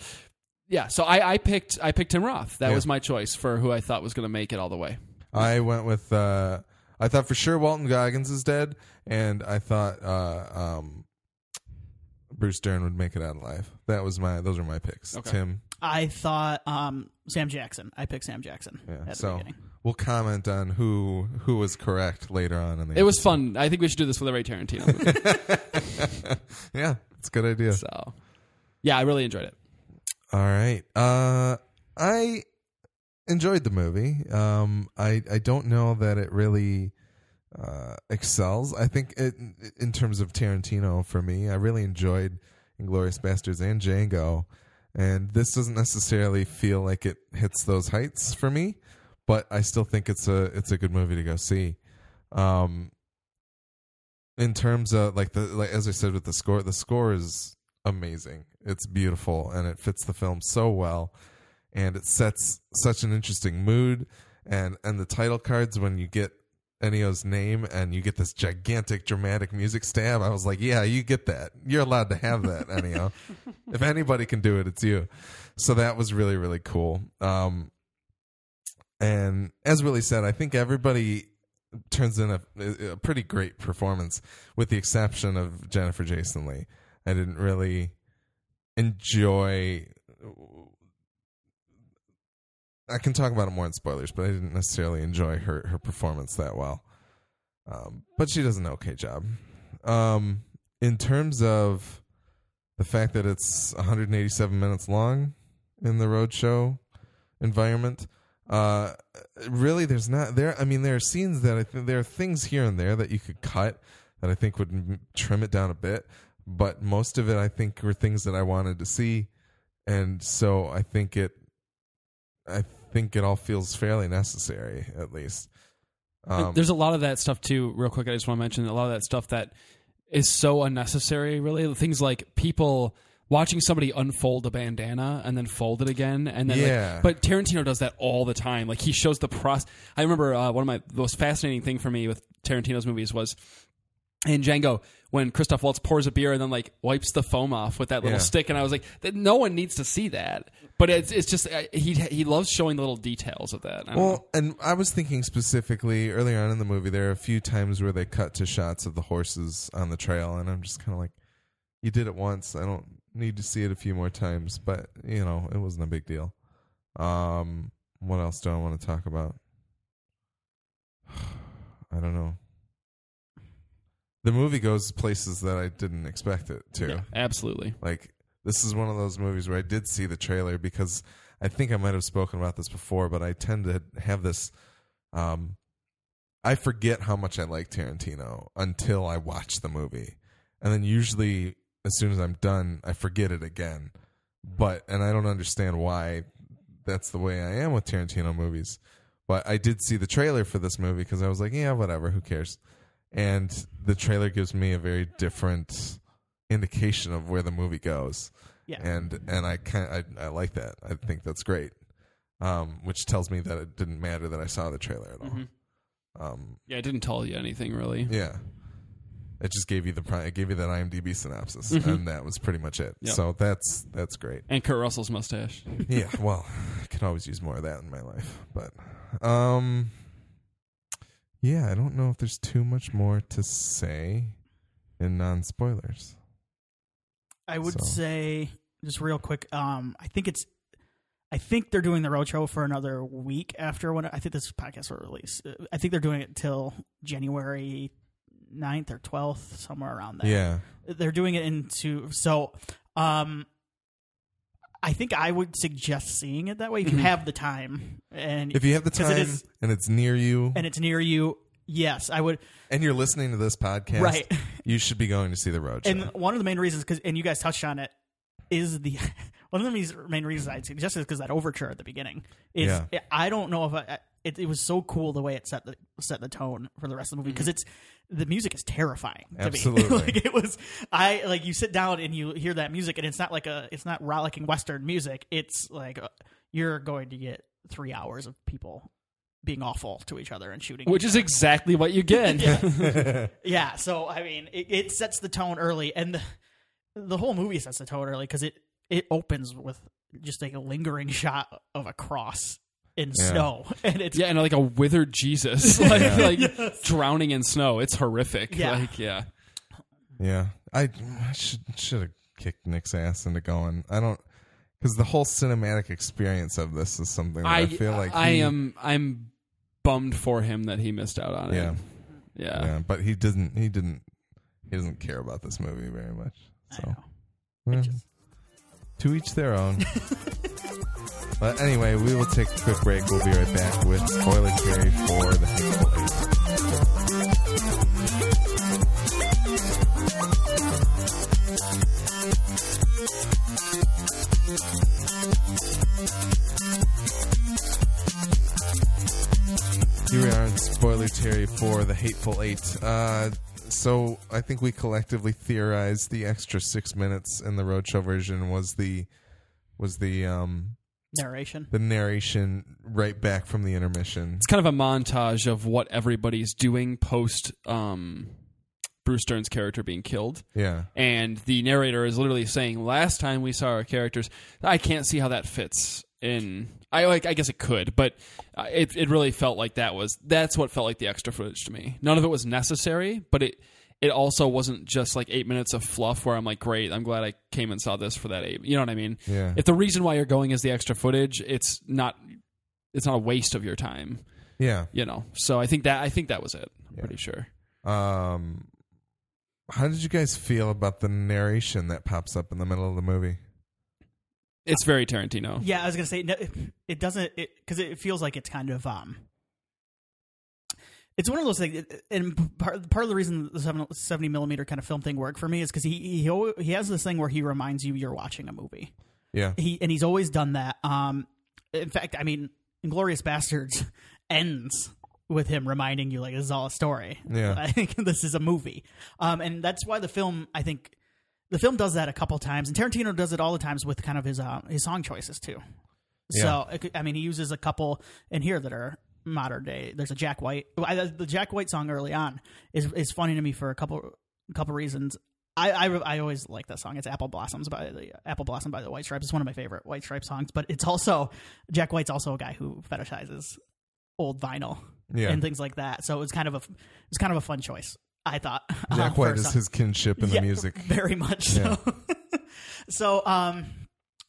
Yeah, so I, I picked I picked Tim Roth. That Yeah. was my choice for who I thought was going to make it all the way. I went with. Uh, I thought for sure Walton Goggins is dead, and I thought uh, um, Bruce Dern would make it out alive. That was my. Those are my picks. Okay. Tim. I thought um, Sam Jackson. I picked Sam Jackson Yeah. at the so beginning. we'll comment on who who was correct later on in the. It was fun. I think we should do this with every Tarantino movie. (laughs) yeah, it's a good idea. so, yeah, I really enjoyed it. All right. Uh I enjoyed the movie. Um I I don't know that it really uh excels. I think it in terms of Tarantino for me, I really enjoyed Inglourious Basterds and Django. And this doesn't necessarily feel like it hits those heights for me, but I still think it's a it's a good movie to go see. Um in terms of like the like as I said with the score, the score is amazing. It's beautiful and it fits the film so well and it sets such an interesting mood and and the title cards when you get Ennio's name and you get this gigantic dramatic music stab, I was like, yeah, you get that. You're allowed to have that, (laughs) Ennio. if anybody can do it, it's you. So that was really really cool. Um and as Willie said, I think everybody turns in a, a pretty great performance, with the exception of Jennifer Jason Lee. I didn't really enjoy. I can talk about it more in spoilers, but I didn't necessarily enjoy her her performance that well. Um, but she does an okay job. Um, in terms of the fact that it's 187 minutes long in the roadshow environment, uh, really, there's not there. I mean, there are scenes that I think there are things here and there that you could cut that I think would trim it down a bit. But most of it, I think, were things that I wanted to see, and so I think it, I think it all feels fairly necessary, at least. Um, There's a lot of that stuff too. Real quick, I just want to mention a lot of that stuff that is so unnecessary. Really, things like people watching somebody unfold a bandana and then fold it again, and then like- Yeah. but Tarantino does that all the time. Like he shows the process. I remember uh, one of my most fascinating thing for me with Tarantino's movies was in Django when Christoph Waltz pours a beer and then like wipes the foam off with that little Yeah. stick, and I was like, no one needs to see that. But it's it's just uh, he he loves showing the little details of that. Don't know. Well, and I was thinking specifically earlier on in the movie, there are a few times where they cut to shots of the horses on the trail, and I'm just kind of like, you did it once. I don't need to see it a few more times, but you know, it wasn't a big deal. Um, what else do I want to talk about? (sighs) I don't know. The movie goes places that I didn't expect it to. Yeah, absolutely. Like this is one of those movies where I did see the trailer because I think I might have spoken about this before, but I tend to have this um I forget how much I like Tarantino until I watch the movie. And then usually as soon as I'm done, I forget it again. But and I don't understand why that's the way I am with Tarantino movies. But I did see the trailer for this movie because I was like, yeah, whatever, who cares? And the trailer gives me a very different indication of where the movie goes. Yeah. And and I kind I, I like that. I think that's great. Um, which tells me that it didn't matter that I saw the trailer at all. Mhm. Um, Yeah, it didn't tell you anything really. yeah. It just gave you the it gave you that IMDb synopsis, Mhm. and that was pretty much it. Yep. So that's that's great. And Kurt Russell's mustache. yeah, well, I could always use more of that in my life, but um, yeah, I don't know if there's too much more to say in non spoilers. I would So- say just real quick. Um, I think it's. I think they're doing the roadshow for another week after when I think this podcast will release. I think they're doing it till January 9th or twelfth, somewhere around there. Yeah, they're doing it into so. Um, I think I would suggest seeing it that way if you Mhm. have the time and if you have the 'Cause time it is- and it's near you, and it's near you. Yes, I would. and you're listening to this podcast, Right. You should be going to see the road. And one of the main reasons, because and you guys touched on it, is the (laughs) one of the reas- main reasons I'd suggest is because that overture at the beginning is. I don't know if I, it, it was so cool the way it set the set the tone for the rest of the movie because it's the music is terrifying. To (laughs) Absolutely. me. like it was. I like you sit down and you hear that music and it's not like a it's not rollicking western music. It's like uh you're going to get three hours of people being awful to each other and shooting Which each is exactly what you get. (laughs) (laughs) yeah, so I mean, it, it sets the tone early, and the, the whole movie sets the tone early because it it opens with just like a lingering shot of a cross in Yeah. snow, (laughs) and it's Yeah, and like a withered Jesus, (laughs) like Yeah. like Yes. drowning in snow. It's horrific. Yeah. Like yeah. Yeah, I, I should should have kicked Nick's ass into going. I don't because the whole cinematic experience of this is something that I, I feel like I he- am I'm bummed for him that he missed out on Yeah, it. Yeah. yeah, but he didn't. He didn't. He doesn't care about this movie very much. I So know. well, It just- to each their own. (laughs) but anyway, we will take a quick break. We'll be right back with spoiler theory for the Hateful Eight. Here we are in spoiler Terry for the Hateful Eight. Uh, so I think we collectively theorized the extra six minutes in the roadshow version was the was the um narration. the narration right back from the intermission. It's kind of a montage of what everybody's doing post um Bruce Dern's character being killed. Yeah, and the narrator is literally saying last time we saw our characters i can't see how that fits in i like i guess it could but uh, it, it really felt like that was that's what felt like the extra footage to me none of it was necessary but it it also wasn't just like eight minutes of fluff where i'm like great i'm glad i came and saw this for that eight you know what i mean yeah, if the reason why you're going is the extra footage it's not it's not a waste of your time yeah. you know so i think that i think that was it i'm Yeah. pretty sure Um, how did you guys feel about the narration that pops up in the middle of the movie? It's very tarantino Yeah, I was gonna say no, it- it doesn't because it, feels like it's kind of um. It's one of those things, and part, part of the reason the 70 70 millimeter kind of film thing worked for me is because he he he has this thing where he reminds you you're watching a movie. Yeah, He and he's always done that. Um, in fact, I mean, Inglourious Basterds (laughs) ends with him reminding you like this is all a story. Yeah. (laughs) I think this is a movie. Um, and that's why the film I think the film does that a couple times, and Tarantino does it all the times with kind of his uh, his song choices too. So it I mean, he uses a couple in here that are modern day. There's a Jack White. The Jack White song early on is is funny to me for a couple a couple reasons. I, I, I always like that song. It's Apple Blossoms by the Apple Blossom by the White Stripes. It's one of my favorite White Stripes songs. But it's also Jack White's also a guy who fetishizes old vinyl Yeah. and things like that. So it was kind of a it's kind of a fun choice. I thought Jack um, White is his kinship in Yeah, the music. (laughs) very much so. (laughs) so, um,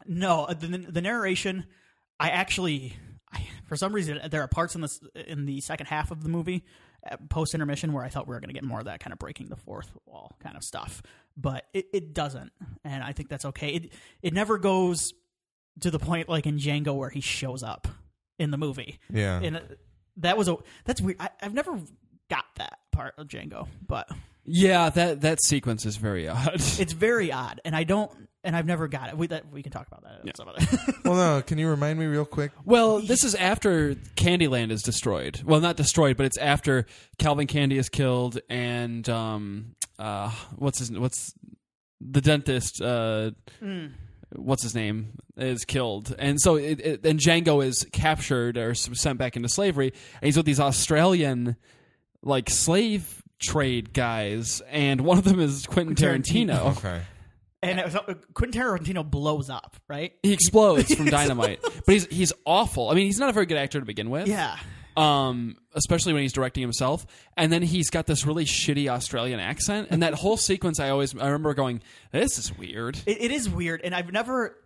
no, the, the narration, I actually, I, for some reason, there are parts in this in the second half of the movie, post intermission, where I thought we were going to get more of that kind of breaking the fourth wall kind of stuff, but it, it doesn't, and I think that's okay. It it never goes to the point like in Django where he shows up in the movie, Yeah. and uh, that was a that's weird. I, I've never got that part of Django, but Yeah, that that sequence is very odd. (laughs) it's very odd, and I don't, and I've never got it. We that we can talk about that. Yeah. Some other. (laughs) well, no. Can you remind me real quick? Well, this is after Candyland is destroyed. Well, not destroyed, but it's after Calvin Candie is killed and um uh what's his what's the dentist uh what's his name is killed. And so it, it, and Django is captured or sent back into slavery and he's with these Australian like slave trade guys and one of them is Quentin Tarantino. Okay. and it was, Quentin Tarantino blows up, right? He explodes from dynamite. (laughs) But he's he's awful. I mean, he's not a very good actor to begin with. Yeah, um, especially when he's directing himself. And then he's got this really shitty Australian accent, and that whole sequence, I always I remember going, "This is weird." it, it is weird, and I've never.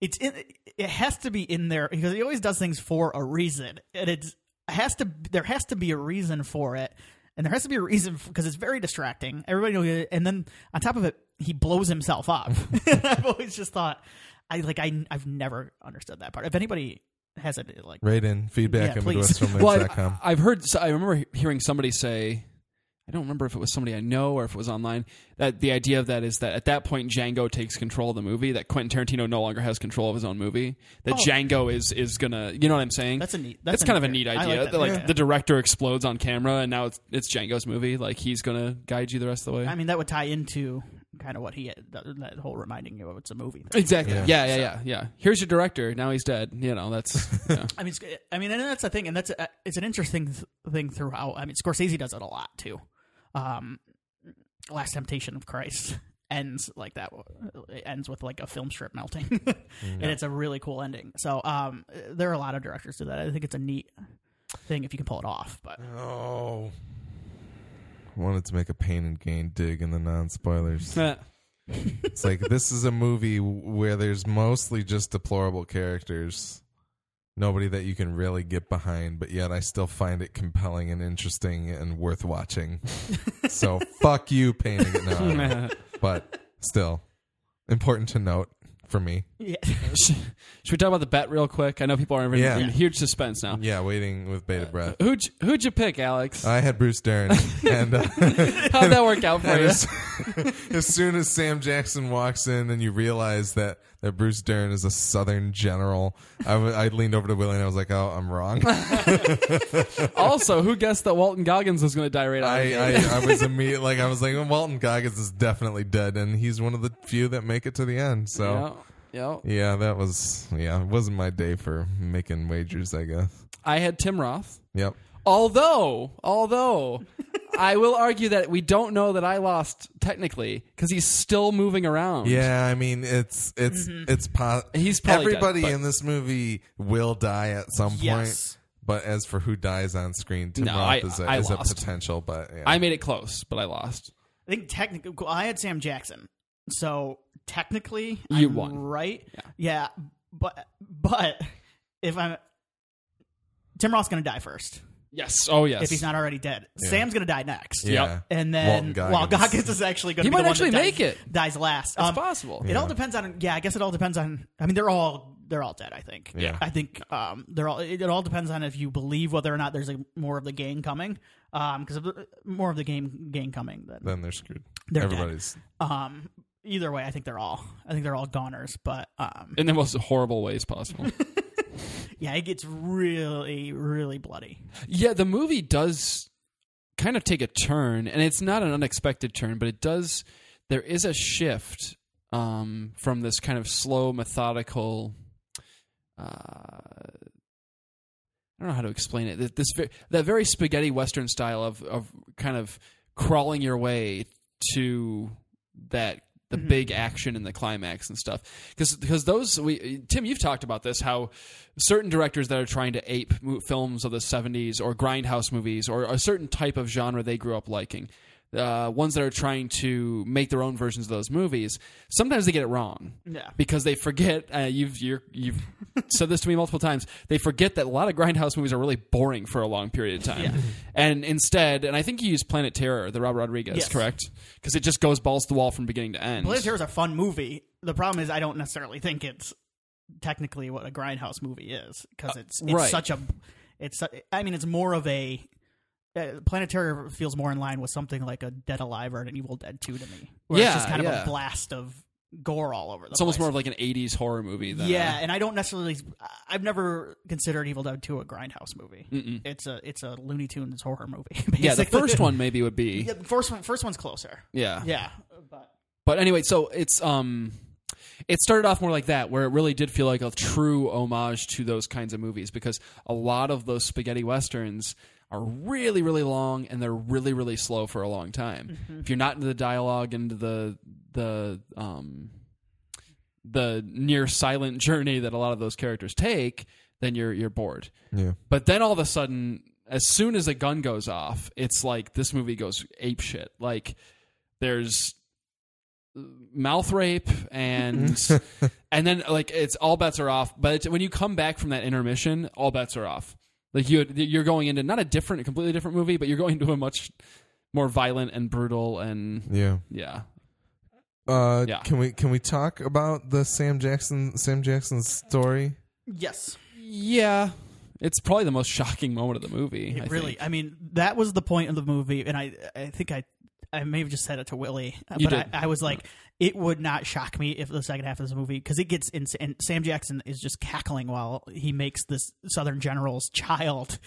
It's in. It has to be in there because he always does things for a reason, and it's it has to. There has to be a reason for it, and there has to be a reason because it's very distracting. Everybody knows, it, and then on top of it, he blows himself up. (laughs) (laughs) I've always just thought, I like I I've never understood that part. If anybody has it, like Rate in feedback Yeah, at please. MidwestFilmmates.com. (laughs) I, I've heard. I remember hearing somebody say. I don't remember if it was somebody I know or if it was online. That the idea of that is that at that point Django takes control of the movie. That Quentin Tarantino no longer has control of his own movie. That Oh. Django is is gonna. You know what I'm saying? that's a neat. That's, That's, kind of a neat I idea. Like, that. like Yeah. the director explodes on camera, and now it's it's Django's movie. Like he's gonna guide you the rest of the way. I mean, that would tie into kind of what he that, that whole reminding you of it's a movie. Thing. Exactly. Yeah. Yeah, yeah, yeah, yeah. Here's your director. Now he's dead. You know, that's yeah. (laughs) I mean, I mean, and that's the thing, and that's a, it's an interesting th- thing throughout. I mean, Scorsese does it a lot too. Um, Last Temptation of Christ (laughs) ends like that. It ends with like a film strip melting, (laughs) and it's a really cool ending. So, um, there are a lot of directors do that. I think it's a neat thing if you can pull it off. But Oh. Wanted to make a pain and gain dig in the non spoilers. (laughs) It's like this is a movie where there's mostly just deplorable characters. Nobody that you can really get behind, but yet I still find it compelling and interesting and worth watching. (laughs) so fuck you painting (laughs) it now. but still important to note for me. yeah, Should we talk about the bet real quick? I know people are in, Yeah. in huge suspense now. Yeah, waiting with bated breath. Who'd you, who'd you pick, Alex? I had Bruce Dern, (laughs) and uh, How'd that work out for you? as, as soon as Sam Jackson walks in and you realize that, that Bruce Dern is a Southern general, I, w- I leaned over to Willie and I was like, oh, I'm wrong. (laughs) also, who guessed that Walton Goggins was going to die right out? I? I, I was immediate, like, I was like, Walton Goggins is definitely dead, and he's one of the few that make it to the end. So, yeah, yeah. yeah, that was, yeah, it wasn't my day for making wagers, I guess. I had Tim Roth. Yep. Although, although, I will argue that we don't know that I lost technically because he's still moving around. Yeah, I mean, it's, it's, mm-hmm. it's, po- He's probably dead, everybody but- in this movie will die at some point. But as for who dies on screen, Tim No, Roth I- is, a, I is a lost. potential. But yeah. I made it close, but I lost. I think technically, I had Sam Jackson, so technically, You I'm won. right? Yeah. yeah, but but if I'm Tim Roth's going to die first Yes. Oh, yes. if he's not already dead. Sam's going to die next. yeah. And then Walton Goggins. well, Goggins is actually going He to be might the one actually that dies, make it. dies last. It's Um, possible. It all depends on. Yeah, I guess it all depends on. I mean, they're all they're all dead. I think. Yeah. I think um, they're all. It, it all depends on if you believe whether or not there's a, more of the gang coming. Um, because more of the game gang coming than then they're screwed. They're dead. Everybody's um. Either way, I think they're all. I think they're all goners. But um, In the most horrible ways possible. (laughs) yeah, it gets really, really bloody. Yeah, the movie does kind of take a turn, and it's not an unexpected turn, but it does. There is a shift um, from this kind of slow, methodical. Uh, I don't know how to explain it. That This that very spaghetti western style of of kind of crawling your way to that the mm-hmm. big action and the climax and stuff. Because because those we Tim you've talked about this how certain directors that are trying to ape films of the 70s or grindhouse movies or a certain type of genre they grew up liking uh, ones that are trying to make their own versions of those movies sometimes they get it wrong Yeah. because they forget uh, you've you're, you've (laughs) said this to me multiple times they forget that a lot of grindhouse movies are really boring for a long period of time Yeah. and instead and i think you use planet terror the Rob rodriguez Yes. correct because it just goes balls to the wall from beginning to end Planet Terror is a fun movie. The problem is I don't necessarily think it's technically what a grindhouse movie is because it's it's right. such a it's I mean it's more of a uh, Planet Terror feels more in line with something like a Dead Alive or an Evil Dead 2 to me. Where Yeah, it's just kind of yeah. a blast of gore all over the it's almost more of like an 80s horror movie than yeah, a- and I don't necessarily. I've never considered Evil Dead 2 a grindhouse movie. Mm-mm. It's a it's a Looney Tunes horror movie. (laughs) yeah the first one maybe would be Yeah, the first one first one's closer. yeah Yeah, but But anyway, so it's um it started off more like that where it really did feel like a true homage to those kinds of movies because a lot of those spaghetti westerns are really really long and they're really really slow for a long time. If you're not into the dialogue into the the um the near silent (laughs) journey that a lot of those characters take, then you're you're bored. Yeah. But then all of a sudden, as soon as a gun goes off, it's like this movie goes ape shit. Like there's mouth rape and (laughs) and then like it's all bets are off. But it's, when you come back from that intermission, all bets are off. Like you you're going into not a different, a completely different movie, but you're going into a much more violent and brutal and Yeah. yeah. Uh, Yeah. Can we can we talk about the Sam Jackson Sam Jackson story? yes, Yeah. It's probably the most shocking moment of the movie. It I really, think. I mean, that was the point of the movie, and I, I think I, I may have just said it to Willie, You but did. I, I was like, it would not shock me if the second half of this movie, because it gets in, and Sam Jackson is just cackling while he makes this Southern general's child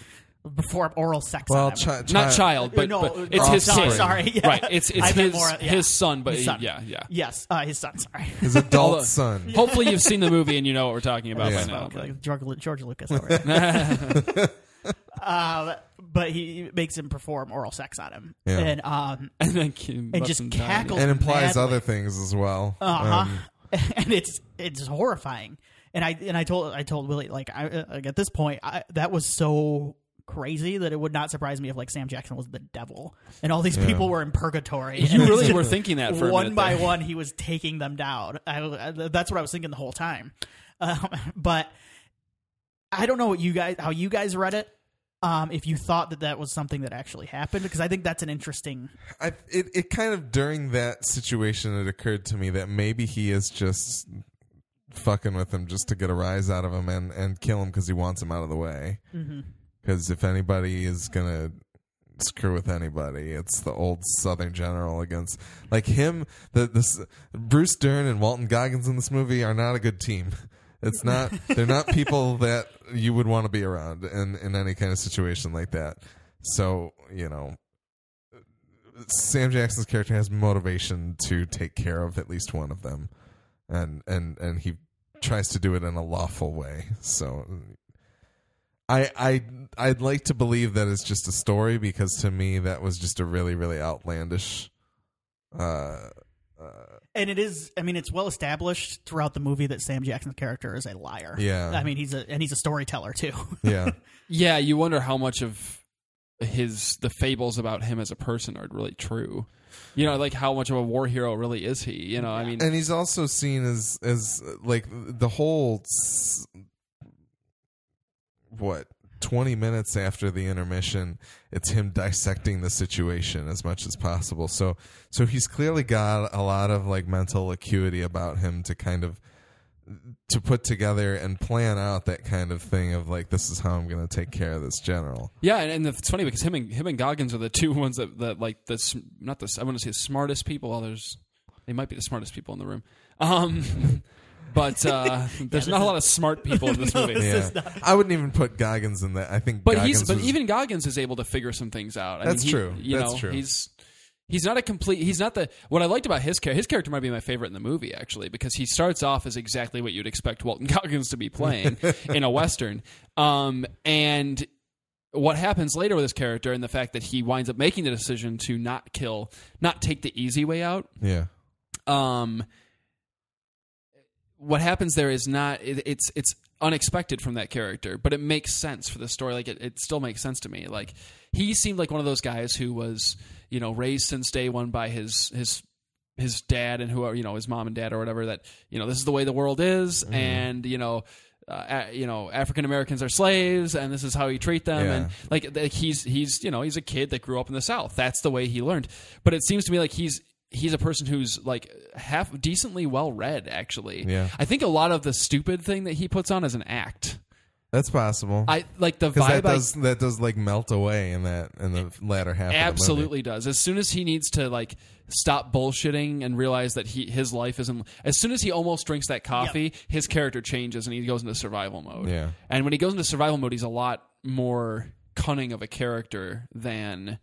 before oral sex. Well, on him. chi- not child, but, No, but it's his sorry, kid. sorry, yeah. Right. It's it's I meant his more, yeah. his son, but His he- son. yeah, yeah. Yes, uh, his son. Sorry, his adult son. Hopefully, you've seen the movie and you know what we're talking about Yeah. by now. Like George, George Lucas. (laughs) (laughs) Over there. um, but he makes him perform oral sex on him, Yeah. and um, (laughs) and then Kim and lets just him die. cackles and implies madly. other things as well. Uh huh. Um, (laughs) and it's it's horrifying. And I and I told I told Willie like I uh, like at this point I, that was so crazy that it would not surprise me if like Sam Jackson was the devil and all these Yeah. people were in purgatory. You and really were thinking that for a one minute by there. one he was taking them down. I, I, that's what I was thinking the whole time. Um, (laughs) but I don't know what you guys how you guys read it. Um, if you thought that that was something that actually happened, because I think that's an interesting. I, it it kind of during that situation it occurred to me that maybe he is just fucking with him just to get a rise out of him and and kill him because he wants him out of the way. Because if anybody is gonna screw with anybody, it's the old Southern general against like him. The this Bruce Dern and Walton Goggins in this movie are not a good team. It's not. They're not people (laughs) that you would want to be around in in any kind of situation like that. So you know, Sam Jackson's character has motivation to take care of at least one of them, and and and he tries to do it in a lawful way. So, I I I'd like to believe that it's just a story because to me that was just a really really outlandish. Uh, uh, And it is. I mean, it's well established throughout the movie that Sam Jackson's character is a liar. Yeah. I mean, he's a and he's a storyteller too. (laughs) yeah, Yeah, you wonder how much of his the fables about him as a person are really true. You know, like how much of a war hero really is he? You know, I mean, and he's also seen as as uh, like the whole s- what 20 minutes after the intermission it's him dissecting the situation as much as possible so so he's clearly got a lot of like mental acuity about him to kind of to put together and plan out that kind of thing of like this is how I'm going to take care of this general yeah, and, and it's funny because him and him and Goggins are the two (laughs) ones that, that like the not the I want to say the smartest people. Well, there's they might be the smartest people in the room. Um, (laughs) but uh, (laughs) there's this not a lot of smart people in this (laughs) movie. yeah I wouldn't even put Goggins in that I think But Goggins he's but was- even Goggins is able to figure some things out. I That's mean, he- true. You That's know, true. He's he's not a complete he's not the what i liked about his character his character might be my favorite in the movie actually because he starts off as exactly what you'd expect walton (laughs) goggins to be playing in a western um, and what happens later with his character and the fact that he winds up making the decision to not kill not take the easy way out Yeah. um, what happens there is not it, it's it's unexpected from that character, but it makes sense for the story. Like it, it still makes sense to me. Like he seemed like one of those guys who was you know raised since day one by his his his dad and who you know his mom and dad or whatever that you know this is the way the world is and you know uh, you know African Americans are slaves and this is how you treat them Yeah. and like th- he's he's you know he's a kid that grew up in the South that's the way he learned but it seems to me like he's he's a person who's like half decently well read actually Yeah. I think a lot of the stupid thing that he puts on is an act That's possible. I like the because vibe that I- does that does like melt away in that in the latter half. absolutely does. As soon as he needs to like stop bullshitting and realize that he his life isn't as soon as he almost drinks that coffee, his character changes and he goes into survival mode. Yeah. And when he goes into survival mode, he's a lot more cunning of a character than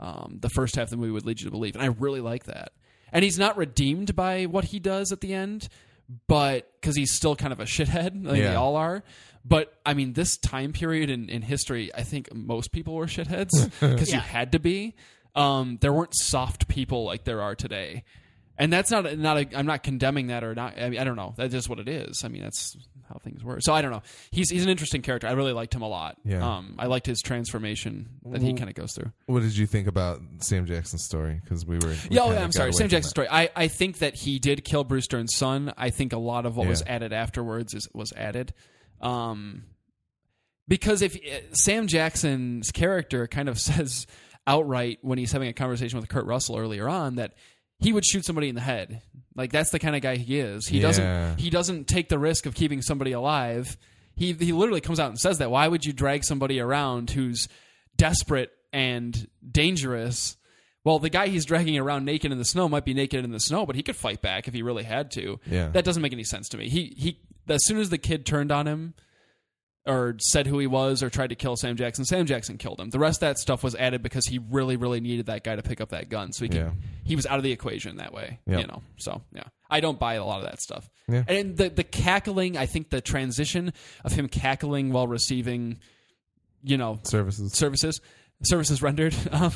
um, the first half of the movie would lead you to believe. And I really like that. And he's not redeemed by what he does at the end, but because he's still kind of a shithead, (laughs) like Yeah. they all are. But I mean, this time period in, in history, I think most people were shitheads (laughs) because you Yeah. had to be. Um, there weren't soft people like there are today, and that's not not a, I'm not condemning that or not. I mean, I don't know. That's just what it is. I mean, that's how things were. So I don't know. He's he's an interesting character. I really liked him a lot. Yeah. Um, I liked his transformation that he kind of goes through. What did you think about Sam Jackson's story? Because we were. we Yeah, oh, I'm sorry. Sam Jackson's story. I, I think that he did kill Bruce Dern's son. I think a lot of what was added afterwards is was added. Um, because if Sam Jackson's character kind of (laughs) says outright when he's having a conversation with Kurt Russell earlier on that he would shoot somebody in the head. Like that's the kind of guy he is. He Yeah. doesn't he doesn't take the risk of keeping somebody alive. He he literally comes out and says that. Why would you drag somebody around who's desperate and dangerous? Well, the guy he's dragging around naked in the snow might be naked in the snow, but he could fight back if he really had to. Yeah. That doesn't make any sense to me. He he as soon as the kid turned on him or said who he was or tried to kill Sam Jackson, Sam Jackson killed him. The rest of that stuff was added because he really, really needed that guy to pick up that gun. So he could, Yeah. he was out of the equation that way. Yep. You know. So yeah. I don't buy a lot of that stuff. Yeah. And the the cackling, I think the transition of him cackling while receiving, you know, services. services services rendered um,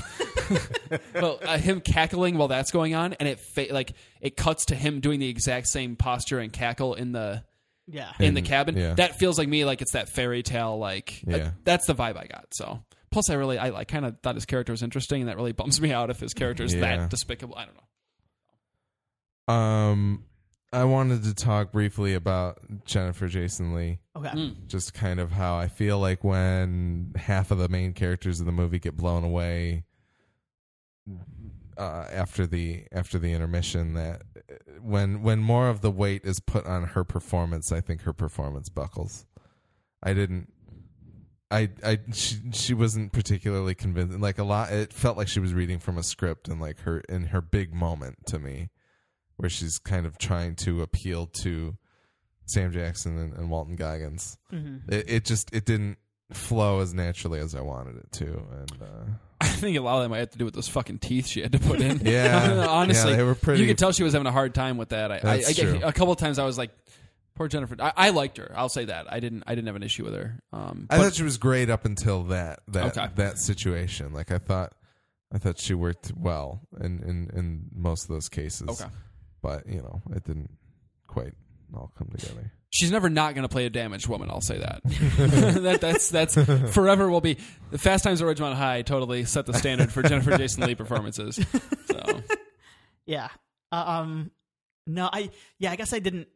(laughs) well uh, him cackling while that's going on and it fa- like it cuts to him doing the exact same posture and cackle in the Yeah. in the And- cabin yeah. that feels like me like it's that fairy tale like uh, Yeah. that's the vibe i got so plus i really i, I kind of thought his character was interesting and that really bums me out if his character is Yeah. that despicable i don't know Um, I wanted to talk briefly about Jennifer Jason Lee. Okay. Mm. Just kind of how I feel like when half of the main characters of the movie get blown away uh, after the after the intermission, that when when more of the weight is put on her performance, I think her performance buckles. I didn't. I I she she wasn't particularly convincing. Like a lot, it felt like she was reading from a script, and like her in her big moment to me, where she's kind of trying to appeal to Sam Jackson and, and Walton Goggins. Mm-hmm. It, it just it didn't flow as naturally as I wanted it to, and uh, i think a lot of that might have to do with those fucking teeth she had to put in (laughs) (laughs) Yeah. (laughs) honestly Yeah, they were pretty- you could tell she was having a hard time with that i, I, That's I true. a couple of times i was like poor jennifer I, I liked her i'll say that i didn't i didn't have an issue with her um I but- thought she was great up until that that Okay. that situation. Like I thought, I thought she worked well in in in most of those cases. okay but you know it didn't quite all come together. she's never not going to play a damaged woman. I'll say that. (laughs) (laughs) that that's that's forever will be the Fast Times at Ridgemont High. Totally set the standard for Jennifer Jason Lee performances. So (laughs) Yeah. Uh, um. No, I. Yeah, I guess I didn't.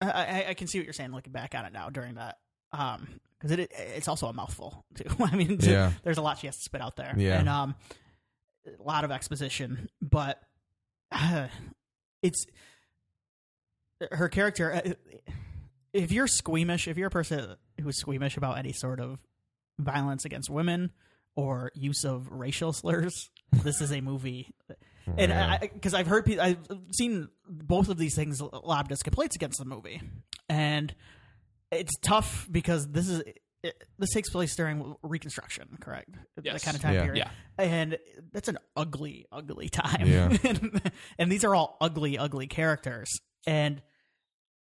I, I, I can see what you're saying looking back on it now during that. Um, because it it's also a mouthful too. I mean, Yeah. there's a lot she has to spit out there. Yeah. And um, a lot of exposition, but uh, (sighs) it's her character. uh, If you're squeamish, if you're a person who's squeamish about any sort of violence against women or use of racial slurs, this is a movie. And Yeah. because I've heard, pe- I've seen both of these things lobbed as complaints against the movie, and it's tough because this is it, this takes place during Reconstruction, correct? Yes. The kind of time Yeah. period. Yeah. And that's an ugly, ugly time. Yeah. and, (laughs) and these are all ugly, ugly characters. And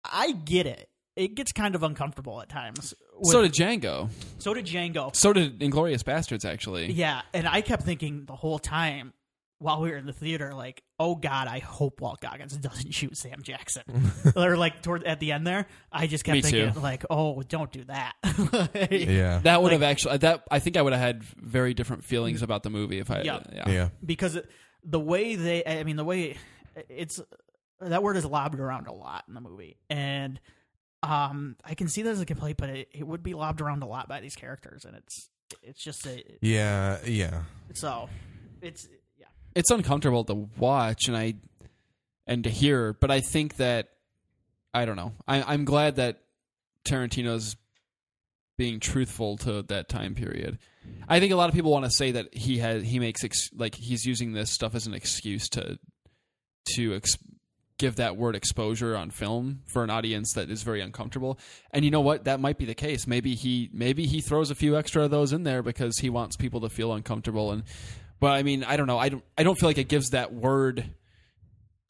I get it. It gets kind of uncomfortable at times. With- so did Django. so did Django. So did Inglourious Basterds. Actually, Yeah, and I kept thinking the whole time while we were in the theater, like, oh God, I hope Walt Goggins doesn't shoot Sam Jackson. (laughs) or like toward at the end there, I just kept Me thinking, too. like, oh, don't do that. (laughs) Yeah. that would Like- have actually that I think I would have had very different feelings about the movie if I Yeah. yeah. yeah. because the way they, I mean, the way it's that word is lobbed around a lot in the movie, and um, I can see that as a complaint, but it, it would be lobbed around a lot by these characters, and it's it's just a Yeah. Yeah. so it's yeah. it's uncomfortable to watch and I and to hear, but I think that I don't know. I, I'm glad that Tarantino's being truthful to that time period. I think a lot of people want to say that he has he makes ex, like he's using this stuff as an excuse to to ex, give that word exposure on film for an audience that is very uncomfortable. And you know what? That might be the case. Maybe he maybe he throws a few extra of those in there because he wants people to feel uncomfortable and but I mean, I don't know. I don't I don't feel like it gives that word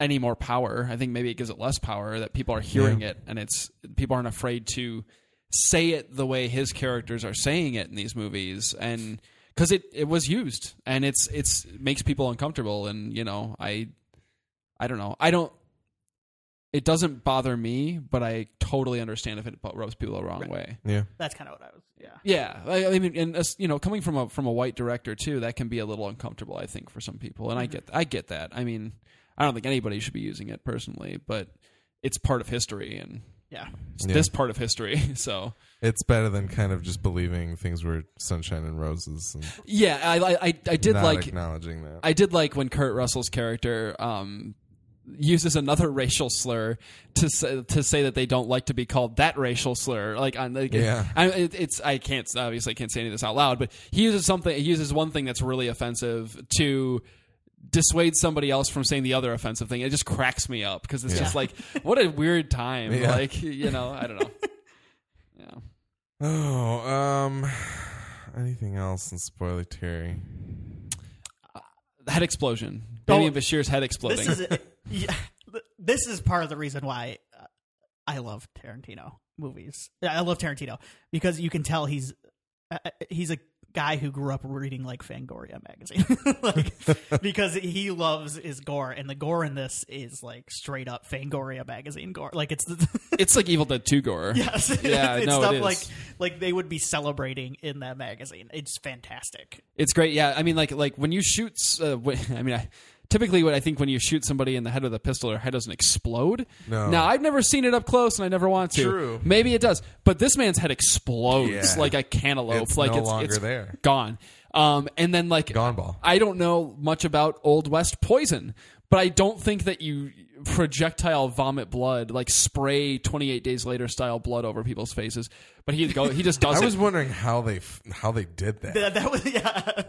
any more power. I think maybe it gives it less power that people are hearing Yeah. it and it's people aren't afraid to say it the way his characters are saying it in these movies and because it, it was used and it's it's it makes people uncomfortable and you know I I don't know I don't it doesn't bother me but I totally understand if it rubs people the wrong way Yeah. That's kind of what I was yeah. yeah I, I mean and as, you know coming from a from a white director too that can be a little uncomfortable I think for some people and I get I get that I mean I don't think anybody should be using it personally but it's part of history and Yeah. it's Yeah. this part of history (laughs) so It's better than kind of just believing things were sunshine and roses and yeah I I I, I did not like acknowledging that. I did like when Kurt Russell's character um, uses another (laughs) racial slur to say, to say that they don't like to be called that racial slur. Like on like, Yeah. It, it's I can't obviously I can't say any of this out loud, but he uses something. He uses one thing that's really offensive to dissuade somebody else from saying the other offensive thing. It just cracks me up because it's Yeah. just like what a weird time. Yeah. Like you know I don't know. Yeah. (laughs) Oh, um, anything else in spoiler Terry? Head explosion. Oh, Demián Bichir's head exploding. This is (laughs) yeah. This is part of the reason why uh, I love Tarantino movies. I love Tarantino because you can tell he's uh, he's a guy who grew up reading like Fangoria magazine, (laughs) like (laughs) because he loves his gore, and the gore in this is like straight up Fangoria magazine gore. Like it's (laughs) it's like Evil Dead 2 gore. yes, Yeah, it's no, stuff is. like like they would be celebrating in that magazine. It's fantastic. It's great. Yeah, I mean, like like when you shoot. Uh, when, I mean, I, typically, what I think when you shoot somebody in the head with a pistol, their head doesn't explode. No. Now, I've never seen it up close, and I never want to. True. Maybe it does, but this man's head explodes Yeah. like a cantaloupe. It's like no it's, longer it's there. gone. Um, and then like Gone ball. I don't know much about Old West poison, but I don't think that you projectile vomit blood like spray 28 days later style blood over people's faces. But he go he just (laughs) does I it. was wondering how they f- how they did that. That, that was yeah.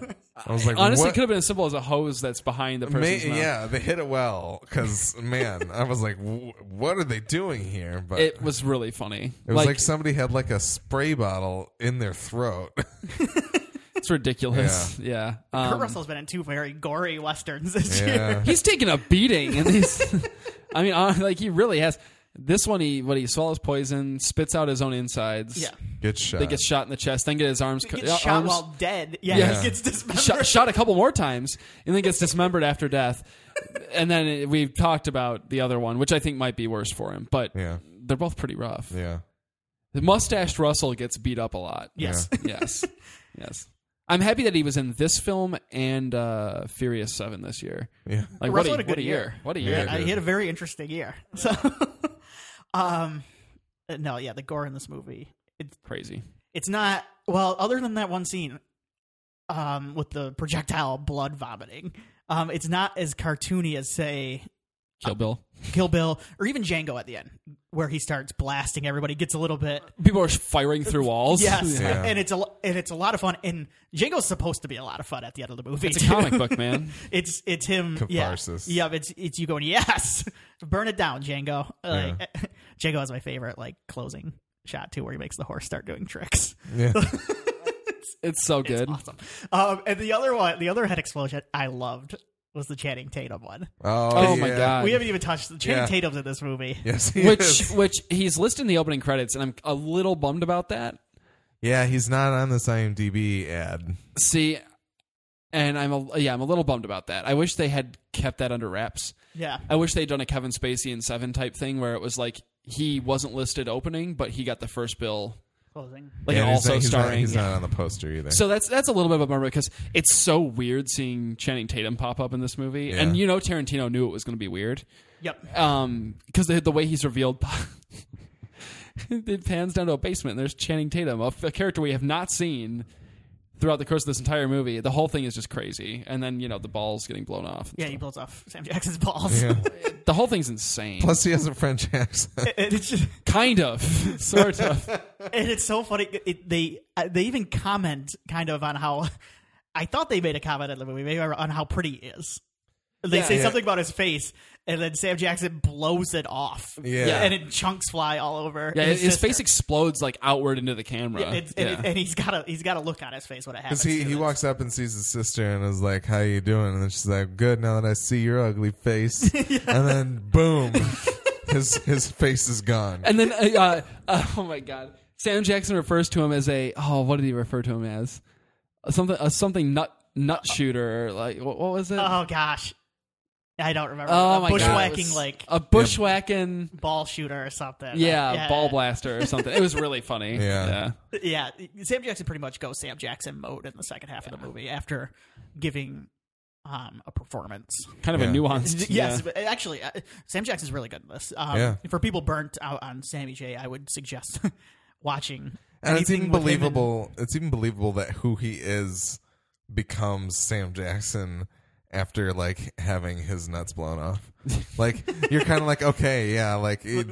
I was like, Honestly, what? it could have been as simple as a hose that's behind the May- person's mouth. yeah, they hit it well because man, I was like, w- what are they doing here? But It was really funny. It was like, somebody had like a spray bottle in their throat. (laughs) it's ridiculous. Yeah. Kurt Um, Russell's been in two very gory westerns this year. (laughs) he's taking a beating, and he's. (laughs) I mean, hon- like he really has. This one, he what he swallows poison, spits out his own insides. Yeah. Get shot. They get shot in the chest, then get his arms He cut. gets uh, shot arms- while dead. Yeah, Yeah. he gets dismembered. shot, shot a couple more times, and then gets dismembered after death. And then it- we've talked about the other one, which I think might be worse for him, but Yeah. they're both pretty rough. Yeah. The mustached Russell gets beat up a lot. Yes. yes, (laughs) yes. I'm happy that he was in this film and uh, Furious Seven this year. Yeah. Like Russell what had a, a what a good year! year. What a year! Dude. he had a very interesting year. (laughs) So, um, uh, no, yeah, the gore in this movie, it's Crazy. it's not well. Other than that one scene, um, with the projectile blood vomiting, um, it's not as cartoony as say Kill Bill. Kill Bill or even Django at the end, where he starts blasting everybody. Gets a little bit People are firing through walls. yes, (laughs) Yeah. and it's a and it's a lot of fun. And Django's supposed to be a lot of fun at the end of the movie. It's a comic book, man. (laughs) It's it's him. Catharsis. Yeah, yeah. It's it's you going yes, burn it down, Django. Like, (laughs) Django is my favorite like closing shot too, where he makes the horse start doing tricks. Yeah. It's so good. It's awesome. Um, and the other one, the other head explosion I loved was the Channing Tatum one. Oh, Oh my yeah. God. we haven't even touched the Channing Yeah. Tatum's in this movie. Yes, he Which is. (laughs) which he's listed in the opening credits, and I'm a little bummed about that. Yeah, he's not on this IMDb ad. See, and I'm a yeah, I'm a little bummed about that. I wish they had kept that under wraps. Yeah. I wish they'd done a Kevin Spacey and Seven type thing where it was like he wasn't listed opening, but he got the first bill, Closing. like Yeah, and he's also not, he's starring. Not, he's not on the poster either. So that's that's a little bit of a bummer because it's so weird seeing Channing Tatum pop up in this movie, Yeah. and you know Tarantino knew it was going to be weird, Yep. um, because the the way he's revealed. (laughs) it pans down to a basement and there's Channing Tatum, a, a character we have not seen throughout the course of this entire movie. The whole thing is just crazy, and then you know the balls getting blown off. and Yeah, he blows off Sam Jackson's balls. yeah. (laughs) the whole thing's insane. Plus, he has a French accent. and (laughs) it's just, kind of, (laughs) sort of. and it's so funny. It, they uh, they even comment kind of on how I thought they made a comment in the movie maybe on how pretty he is. They Yeah. say Yeah. something about his face, and then Sam Jackson blows it off. Yeah. and it chunks fly all over. Yeah, his, sister. face explodes like outward into the camera. Yeah, it's, Yeah. and, it- and he's got a he's got a look on his face when it happens. Because he, too. he It's- walks up and sees his sister and is like, "How you doing?" And then she's like, "Good." Now that I see your ugly face, (laughs) and then boom, his his face is gone. And then, uh, uh, uh, oh my god, Sam Jackson refers to him as a oh, what did he refer to him as? Something, uh, something nut nut shooter. Or like what, what was it? Oh gosh, I don't remember. oh A my bushwhacking It was like a bushwhacking. ball shooter or something. Yeah, ball blaster or something. It was really funny. (laughs) Yeah. Yeah, Sam Jackson pretty much goes Sam Jackson mode in the second half of the movie after giving um, a performance. kind of Yeah. a nuanced. (laughs) Yes, yeah. but actually, uh, Sam Jackson's really good in this. Um, Yeah. For people burnt out on Sammy J, I would suggest (laughs) watching. and it's anything even with him and- It's even believable that who he is becomes Sam Jackson after like having his nuts blown off. like you're kind of like, okay, yeah, like (laughs) it,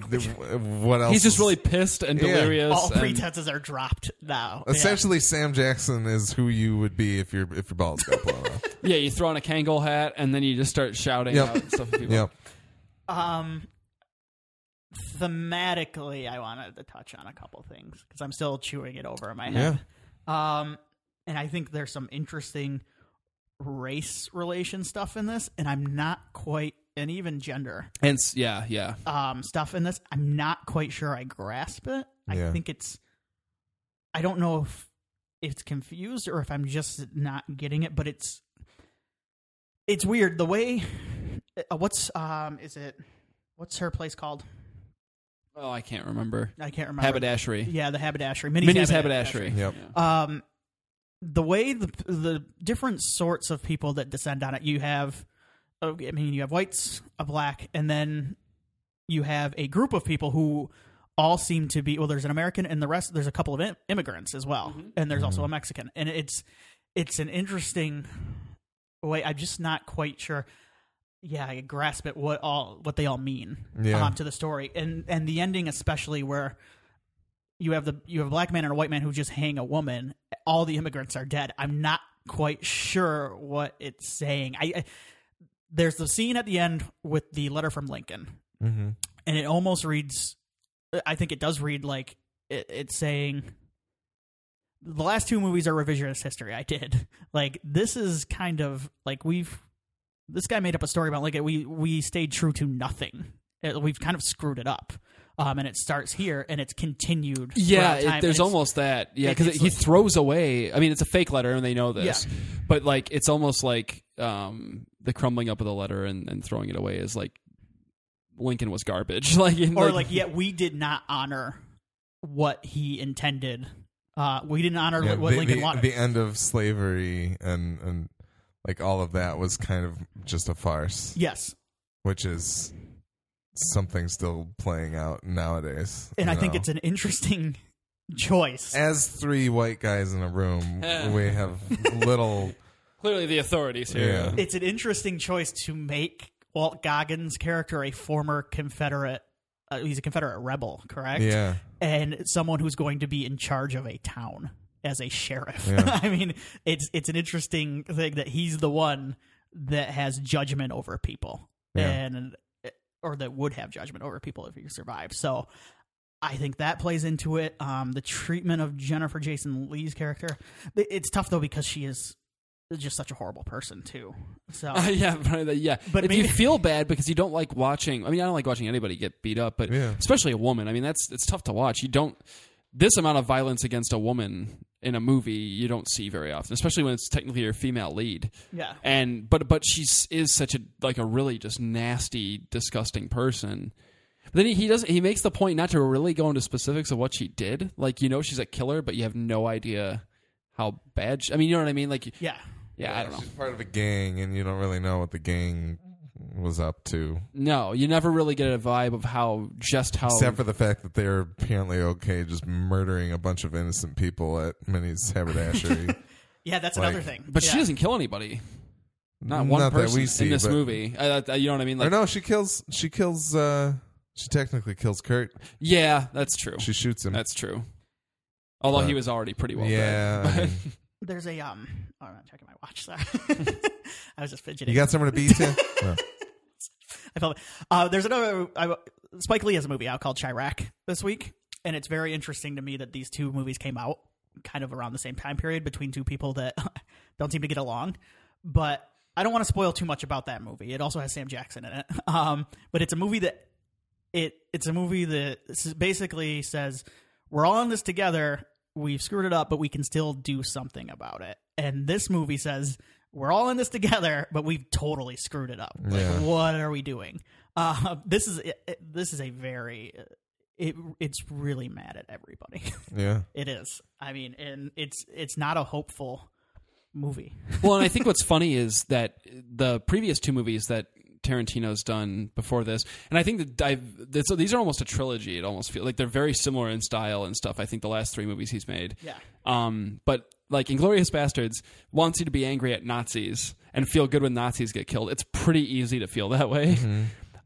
what else? He's just is- really pissed and Yeah. delirious. all and- pretenses are dropped now. Yeah. Essentially, Sam Jackson is who you would be if your if your balls got blown off. (laughs) yeah, you throw on a Kangol hat and then you just start shouting Yep. out stuff at people. Yep. Um, thematically, I wanted to touch on a couple things because I'm still chewing it over in my head. Um, and I think there's some interesting race relation stuff in this, and I'm not quite, and even gender And s- yeah, yeah. um, stuff in this. I'm not quite sure I grasp it. I Yeah. think it's, I don't know if it's confused or if I'm just not getting it, but it's, it's weird the way. Uh, what's um? Is it? What's her place called? Oh, I can't remember. I can't remember. Haberdashery. Yeah, the haberdashery. Minnie's, Minnie's haberdashery. haberdashery. Yep. Um, the way the the different sorts of people that descend on it, you have, oh, I mean, you have whites, a black, and then you have a group of people who all seem to be well. There's an American, and the rest there's a couple of im- immigrants as well, and there's also a Mexican, and it's it's an interesting way. I'm just not quite sure. Yeah, I grasp it what all what they all mean Yeah. um, to the story, and and the ending especially where you have the you have a black man and a white man who just hang a woman. All the immigrants are dead. I'm not quite sure what it's saying. I, I there's the scene at the end with the letter from Lincoln, Mm-hmm. and it almost reads. I think it does read like it, it's saying. The last two movies are revisionist history. I did (laughs) like this is kind of like we've this guy made up a story about Lincoln. We we stayed true to nothing. We've kind of screwed it up. Um, and it starts here, and it's continued. Yeah, time, it, there's it's- almost that. Yeah, because he like- throws away. I mean, it's a fake letter, and they know this. Yeah. But like, it's almost like um, the crumbling up of the letter and, and throwing it away is like Lincoln was garbage. (laughs) like, in, or like, yet we did not honor what he intended. Uh, we didn't honor Yeah, what the, Lincoln the, wanted. the end of slavery and and like all of that was kind of just a farce, yes, which is something still playing out nowadays. and you I think it's an interesting choice. as three white guys in a room, we have little. (laughs) clearly the authorities here. Yeah. It's an interesting choice to make Walt Goggins' character a former Confederate. Uh, he's a Confederate rebel, correct? Yeah, and someone who's going to be in charge of a town as a sheriff. Yeah. (laughs) I mean, it's it's an interesting thing that he's the one that has judgment over people, Yeah. and or that would have judgment over people if he survived. So I think that plays into it. Um, the treatment of Jennifer Jason Lee's character. It's tough though because she is just such a horrible person too. So Uh, (laughs) yeah, but, yeah. But if you feel bad because you don't like watching, I mean, I don't like watching anybody get beat up, but Yeah. especially a woman. I mean, that's it's tough to watch. You don't this amount of violence against a woman in a movie you don't see very often, especially when it's technically your female lead. yeah, And but but she is such a like a really just nasty, disgusting person. But then he, he does he makes the point not to really go into specifics of what she did. Like you know she's a killer, but you have no idea how bad. She, I mean, you know what I mean? Like yeah. yeah, I don't know. She's part of a gang, and you don't really know what the gang was up to, No, you never really get a vibe of how just how except for the fact that they're apparently okay just murdering a bunch of innocent people at Minnie's haberdashery. (laughs) Yeah, that's Like- another thing. but yeah. she doesn't kill anybody. Not one Not that person we see, in this but- movie. I, I- you know what I mean? or Like, no, she kills. She kills. uh She technically kills Kurt. yeah, that's true. She shoots him. That's true. Although he But- was already pretty well yeah, dead. Mean, (laughs) There's a um. Oh, I'm not checking my watch. Sorry, (laughs) I was just fidgeting. you got somewhere to be to. No. I felt. Uh, there's another. I, Spike Lee has a movie out called Chi-Raq this week, and it's very interesting to me that these two movies came out kind of around the same time period between two people that (laughs) don't seem to get along. But I don't want to spoil too much about that movie. It also has Sam Jackson in it. (laughs) Um, but it's a movie that it it's a movie that basically says we're all in this together. We've screwed it up, but we can still do something about it. And this movie says we're all in this together, (laughs) but we've totally screwed it up. Like, Yeah. what are we doing? Uh, (laughs) this is it, it- this is a very it it's really mad at everybody. (laughs) Yeah. it is. I mean, and it's it's not a hopeful movie. well, and I think what's funny is that the previous two movies that Tarantino's done before this, and I think that I've, that- so these are almost a trilogy. It almost feels like they're very similar in style and stuff. I think the last three movies he's made. Yeah. Um, but like Inglourious Basterds wants you to be angry at Nazis and feel good when Nazis get killed. It's pretty easy to feel that way.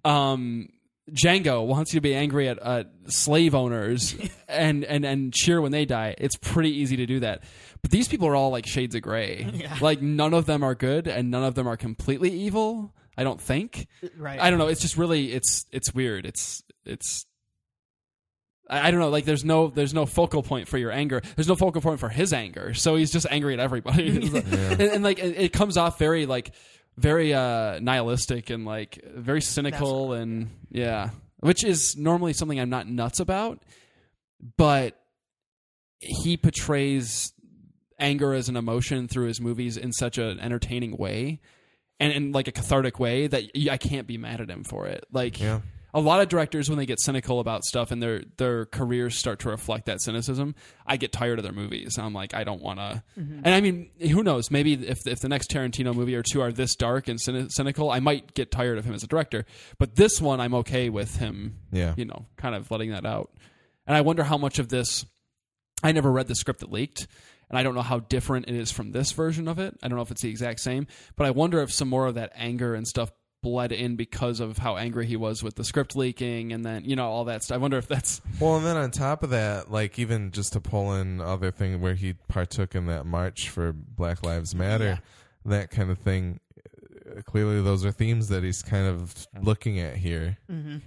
Um, Django wants you to be angry at uh, slave owners (laughs) and, and, and cheer when they die. It's pretty easy to do that. But these people are all like shades of gray. (laughs) Yeah. Like none of them are good and none of them are completely evil. I don't think. Right. I don't know. It's just really it's it's weird. It's it's I I don't know. Like there's no there's no focal point for your anger. There's no focal point for his anger. So he's just angry at everybody, (laughs) and, and, like it, it comes off very like very uh nihilistic and like very cynical and yeah, which is normally something I'm not nuts about, but he portrays anger as an emotion through his movies in such an entertaining way and in like a cathartic way that I can't be mad at him for it. Like Yeah. a lot of directors when they get cynical about stuff and their their careers start to reflect that cynicism, I get tired of their movies. I'm like I don't want to. Mm-hmm. And I mean, who knows? Maybe if if the next Tarantino movie or two are this dark and cyni- cynical, I might get tired of him as a director. But this one, I'm okay with him. Yeah. You know, kind of letting that out. And I wonder how much of this. I never read the script that leaked, and I don't know how different it is from this version of it. I don't know if it's the exact same, but I wonder if some more of that anger and stuff bled in because of how angry he was with the script leaking and then, you know, all that stuff. I wonder if that's (laughs) Well, and then on top of that, like even just to pull in other thing where he partook in that march for Black Lives Matter, that kind of thing. uh, Clearly, those are themes that he's kind of looking at here, hmm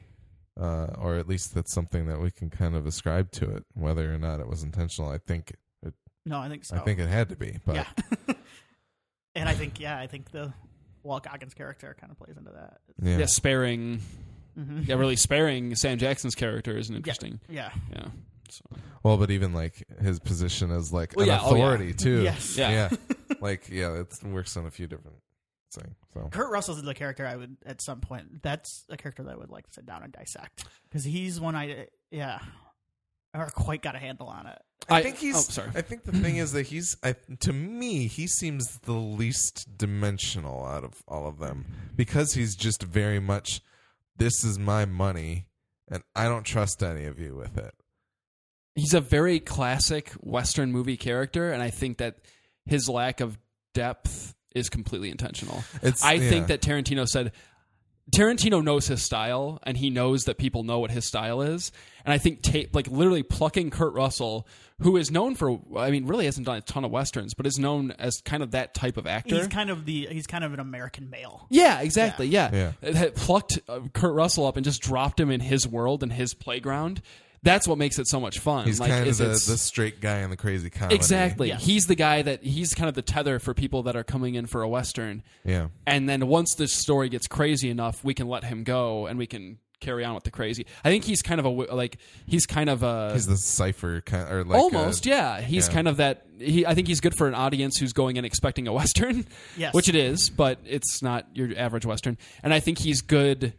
uh, or at least that's something that we can kind of ascribe to it, whether or not it was intentional. I think, it, No, I think so. I think it had to be, but yeah. (laughs) and I think yeah, I think the Walt Goggins character kind of plays into that. yeah, yeah, sparing, hmm yeah, really sparing Sam Jackson's character is an interesting. Yeah. Yeah. So, Well, but even like his position as like Well, an yeah, oh, yeah. authority too. Yes. Yeah. yeah, (laughs) like yeah, it works on a few different things. So Kurt Russell's the character I would at some point. That's a character that I would like to sit down and dissect because he's one I yeah, or quite got a handle on it. I, I- think oh, he's. oh, sorry. I think the thing is that he's. I, to me, he seems the least dimensional out of all of them because he's just very much. This is my money, and I don't trust any of you with it. he's a very classic Western movie character, and I think that his lack of depth is completely intentional. It's. I yeah. think that Tarantino said Tarantino knows his style and he knows that people know what his style is. And I think ta- like literally plucking Kurt Russell, who is known for I mean really hasn't done a ton of westerns, but is known as kind of that type of actor. He's kind of the he's kind of an American male. yeah, exactly. Yeah. Yeah. It had plucked uh, Kurt Russell up and just dropped him in his world and his playground. That's what makes it so much fun. He's like, kind of the, the straight guy in the crazy comedy. exactly. Yes. He's the guy that he's kind of the tether for people that are coming in for a western. Yeah. And then once this story gets crazy enough, we can let him go and we can carry on with the crazy. I think he's kind of a like he's kind of a He's the cipher kind or like almost uh, yeah. He's yeah. kind of that. He I think he's good for an audience who's going in expecting a western, Yes. which it is, but it's not your average western. And I think he's good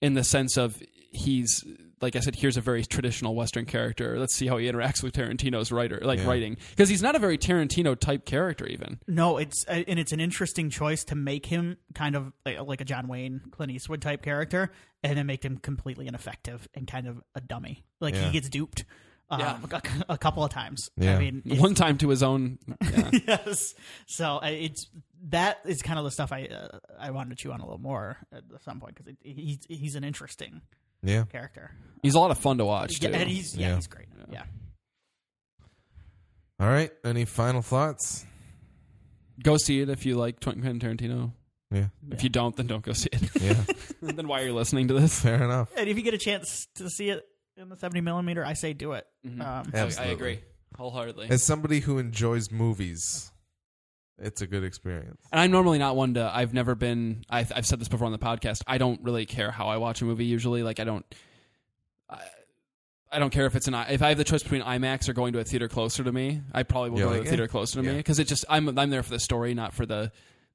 in the sense of he's like I said, here's a very traditional Western character. Let's see how he interacts with Tarantino's writer, like Yeah. writing, because he's not a very Tarantino type character. Even No, it's uh, and it's an interesting choice to make him kind of like, like a John Wayne, Clint Eastwood type character, and then make him completely ineffective and kind of a dummy. Like Yeah. he gets duped um, Yeah. a, a couple of times. Yeah. I mean, one time to his own. Yeah. (laughs) yes. So uh, it's that is kind of the stuff I uh, I wanted to chew on a little more at some point because he's he's an interesting Yeah. character. he's a lot of fun to watch. Yeah, and he's yeah, Yeah. he's great. Yeah. All right. Any final thoughts? Go see it if you like Quentin Tarantino. Yeah. If you don't, then don't go see it. Yeah. (laughs) then why are you listening to this? Fair enough. And if you get a chance to see it in the seventy millimeter, I say do it. Um, I, I Absolutely. agree wholeheartedly. As somebody who enjoys movies, it's a good experience. And I'm normally not one to. I've never been. I've, I've said this before on the podcast. I don't really care how I watch a movie. Usually, like I don't. I, I don't care if it's an. I- If I have the choice between IMAX or going to a theater closer to me, I probably will Yeah, go like, to a theater eh, closer to me because it just. I'm I'm there for the story, not for the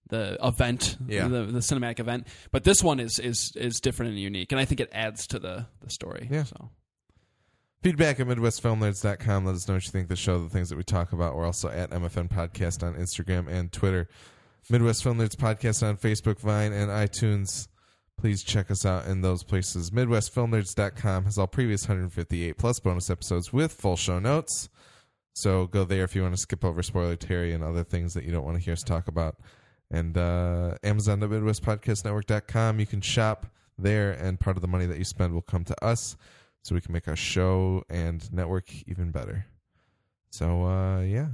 the event, Yeah. the the cinematic event. But this one is is is different and unique, and I think it adds to the the story. Yeah. So Feedback at MidwestFilmNerds.com. Let us know what you think of the show, the things that we talk about. We're also at MFN Podcast on Instagram and Twitter. Midwest Film Nerds Podcast on Facebook, Vine, and iTunes. Please check us out in those places. MidwestFilmNerds.com has all previous 158 plus bonus episodes with full show notes. So go there if you want to skip over spoiler Terry and other things that you don't want to hear us talk about. And uh, Amazon.MidwestPodcastNetwork.com. You can shop there, and part of the money that you spend will come to us so we can make our show and network even better. So, uh, yeah.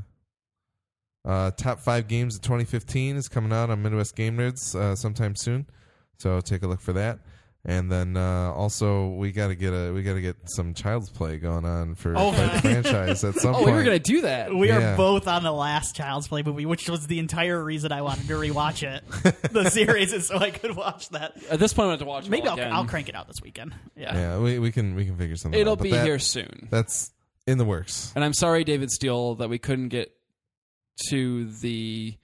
Uh, top five games of 2015 is coming out on Midwest Game Nerds uh, sometime soon. So take a look for that. And then uh, also we got to get a we got to get some Child's Play going on for Oh. Fight the (laughs) franchise at some point. oh, point. we were gonna do that. We Yeah. are both on the last Child's Play movie, which was the entire reason I wanted to rewatch it, (laughs) the series, is so I could watch that. At this point, I have to watch. it Maybe all I'll, again. I'll crank it out this weekend. Yeah. yeah, we, we can we can figure something. Out. It'll out. But be that- here soon. That's in the works. And I'm sorry, David Steele, that we couldn't get to the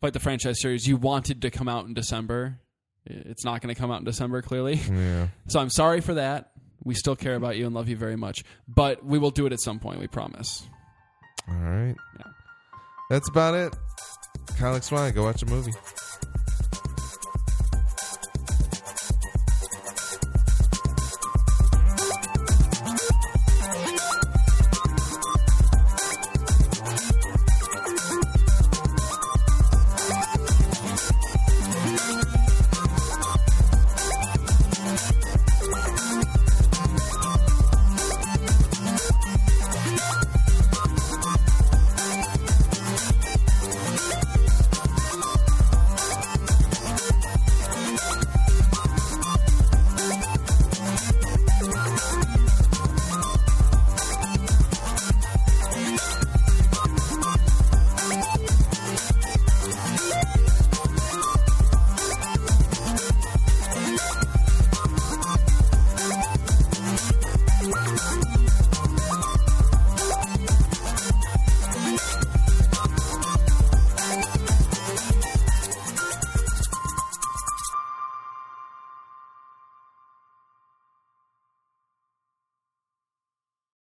fight the franchise series. You wanted to come out in December. It's not going to come out in December, clearly. Yeah. So I'm sorry for that. We still care about you and love you very much, but we will do it at some point. We promise. All right. Yeah. That's about it. Kyle Swan, go watch a movie.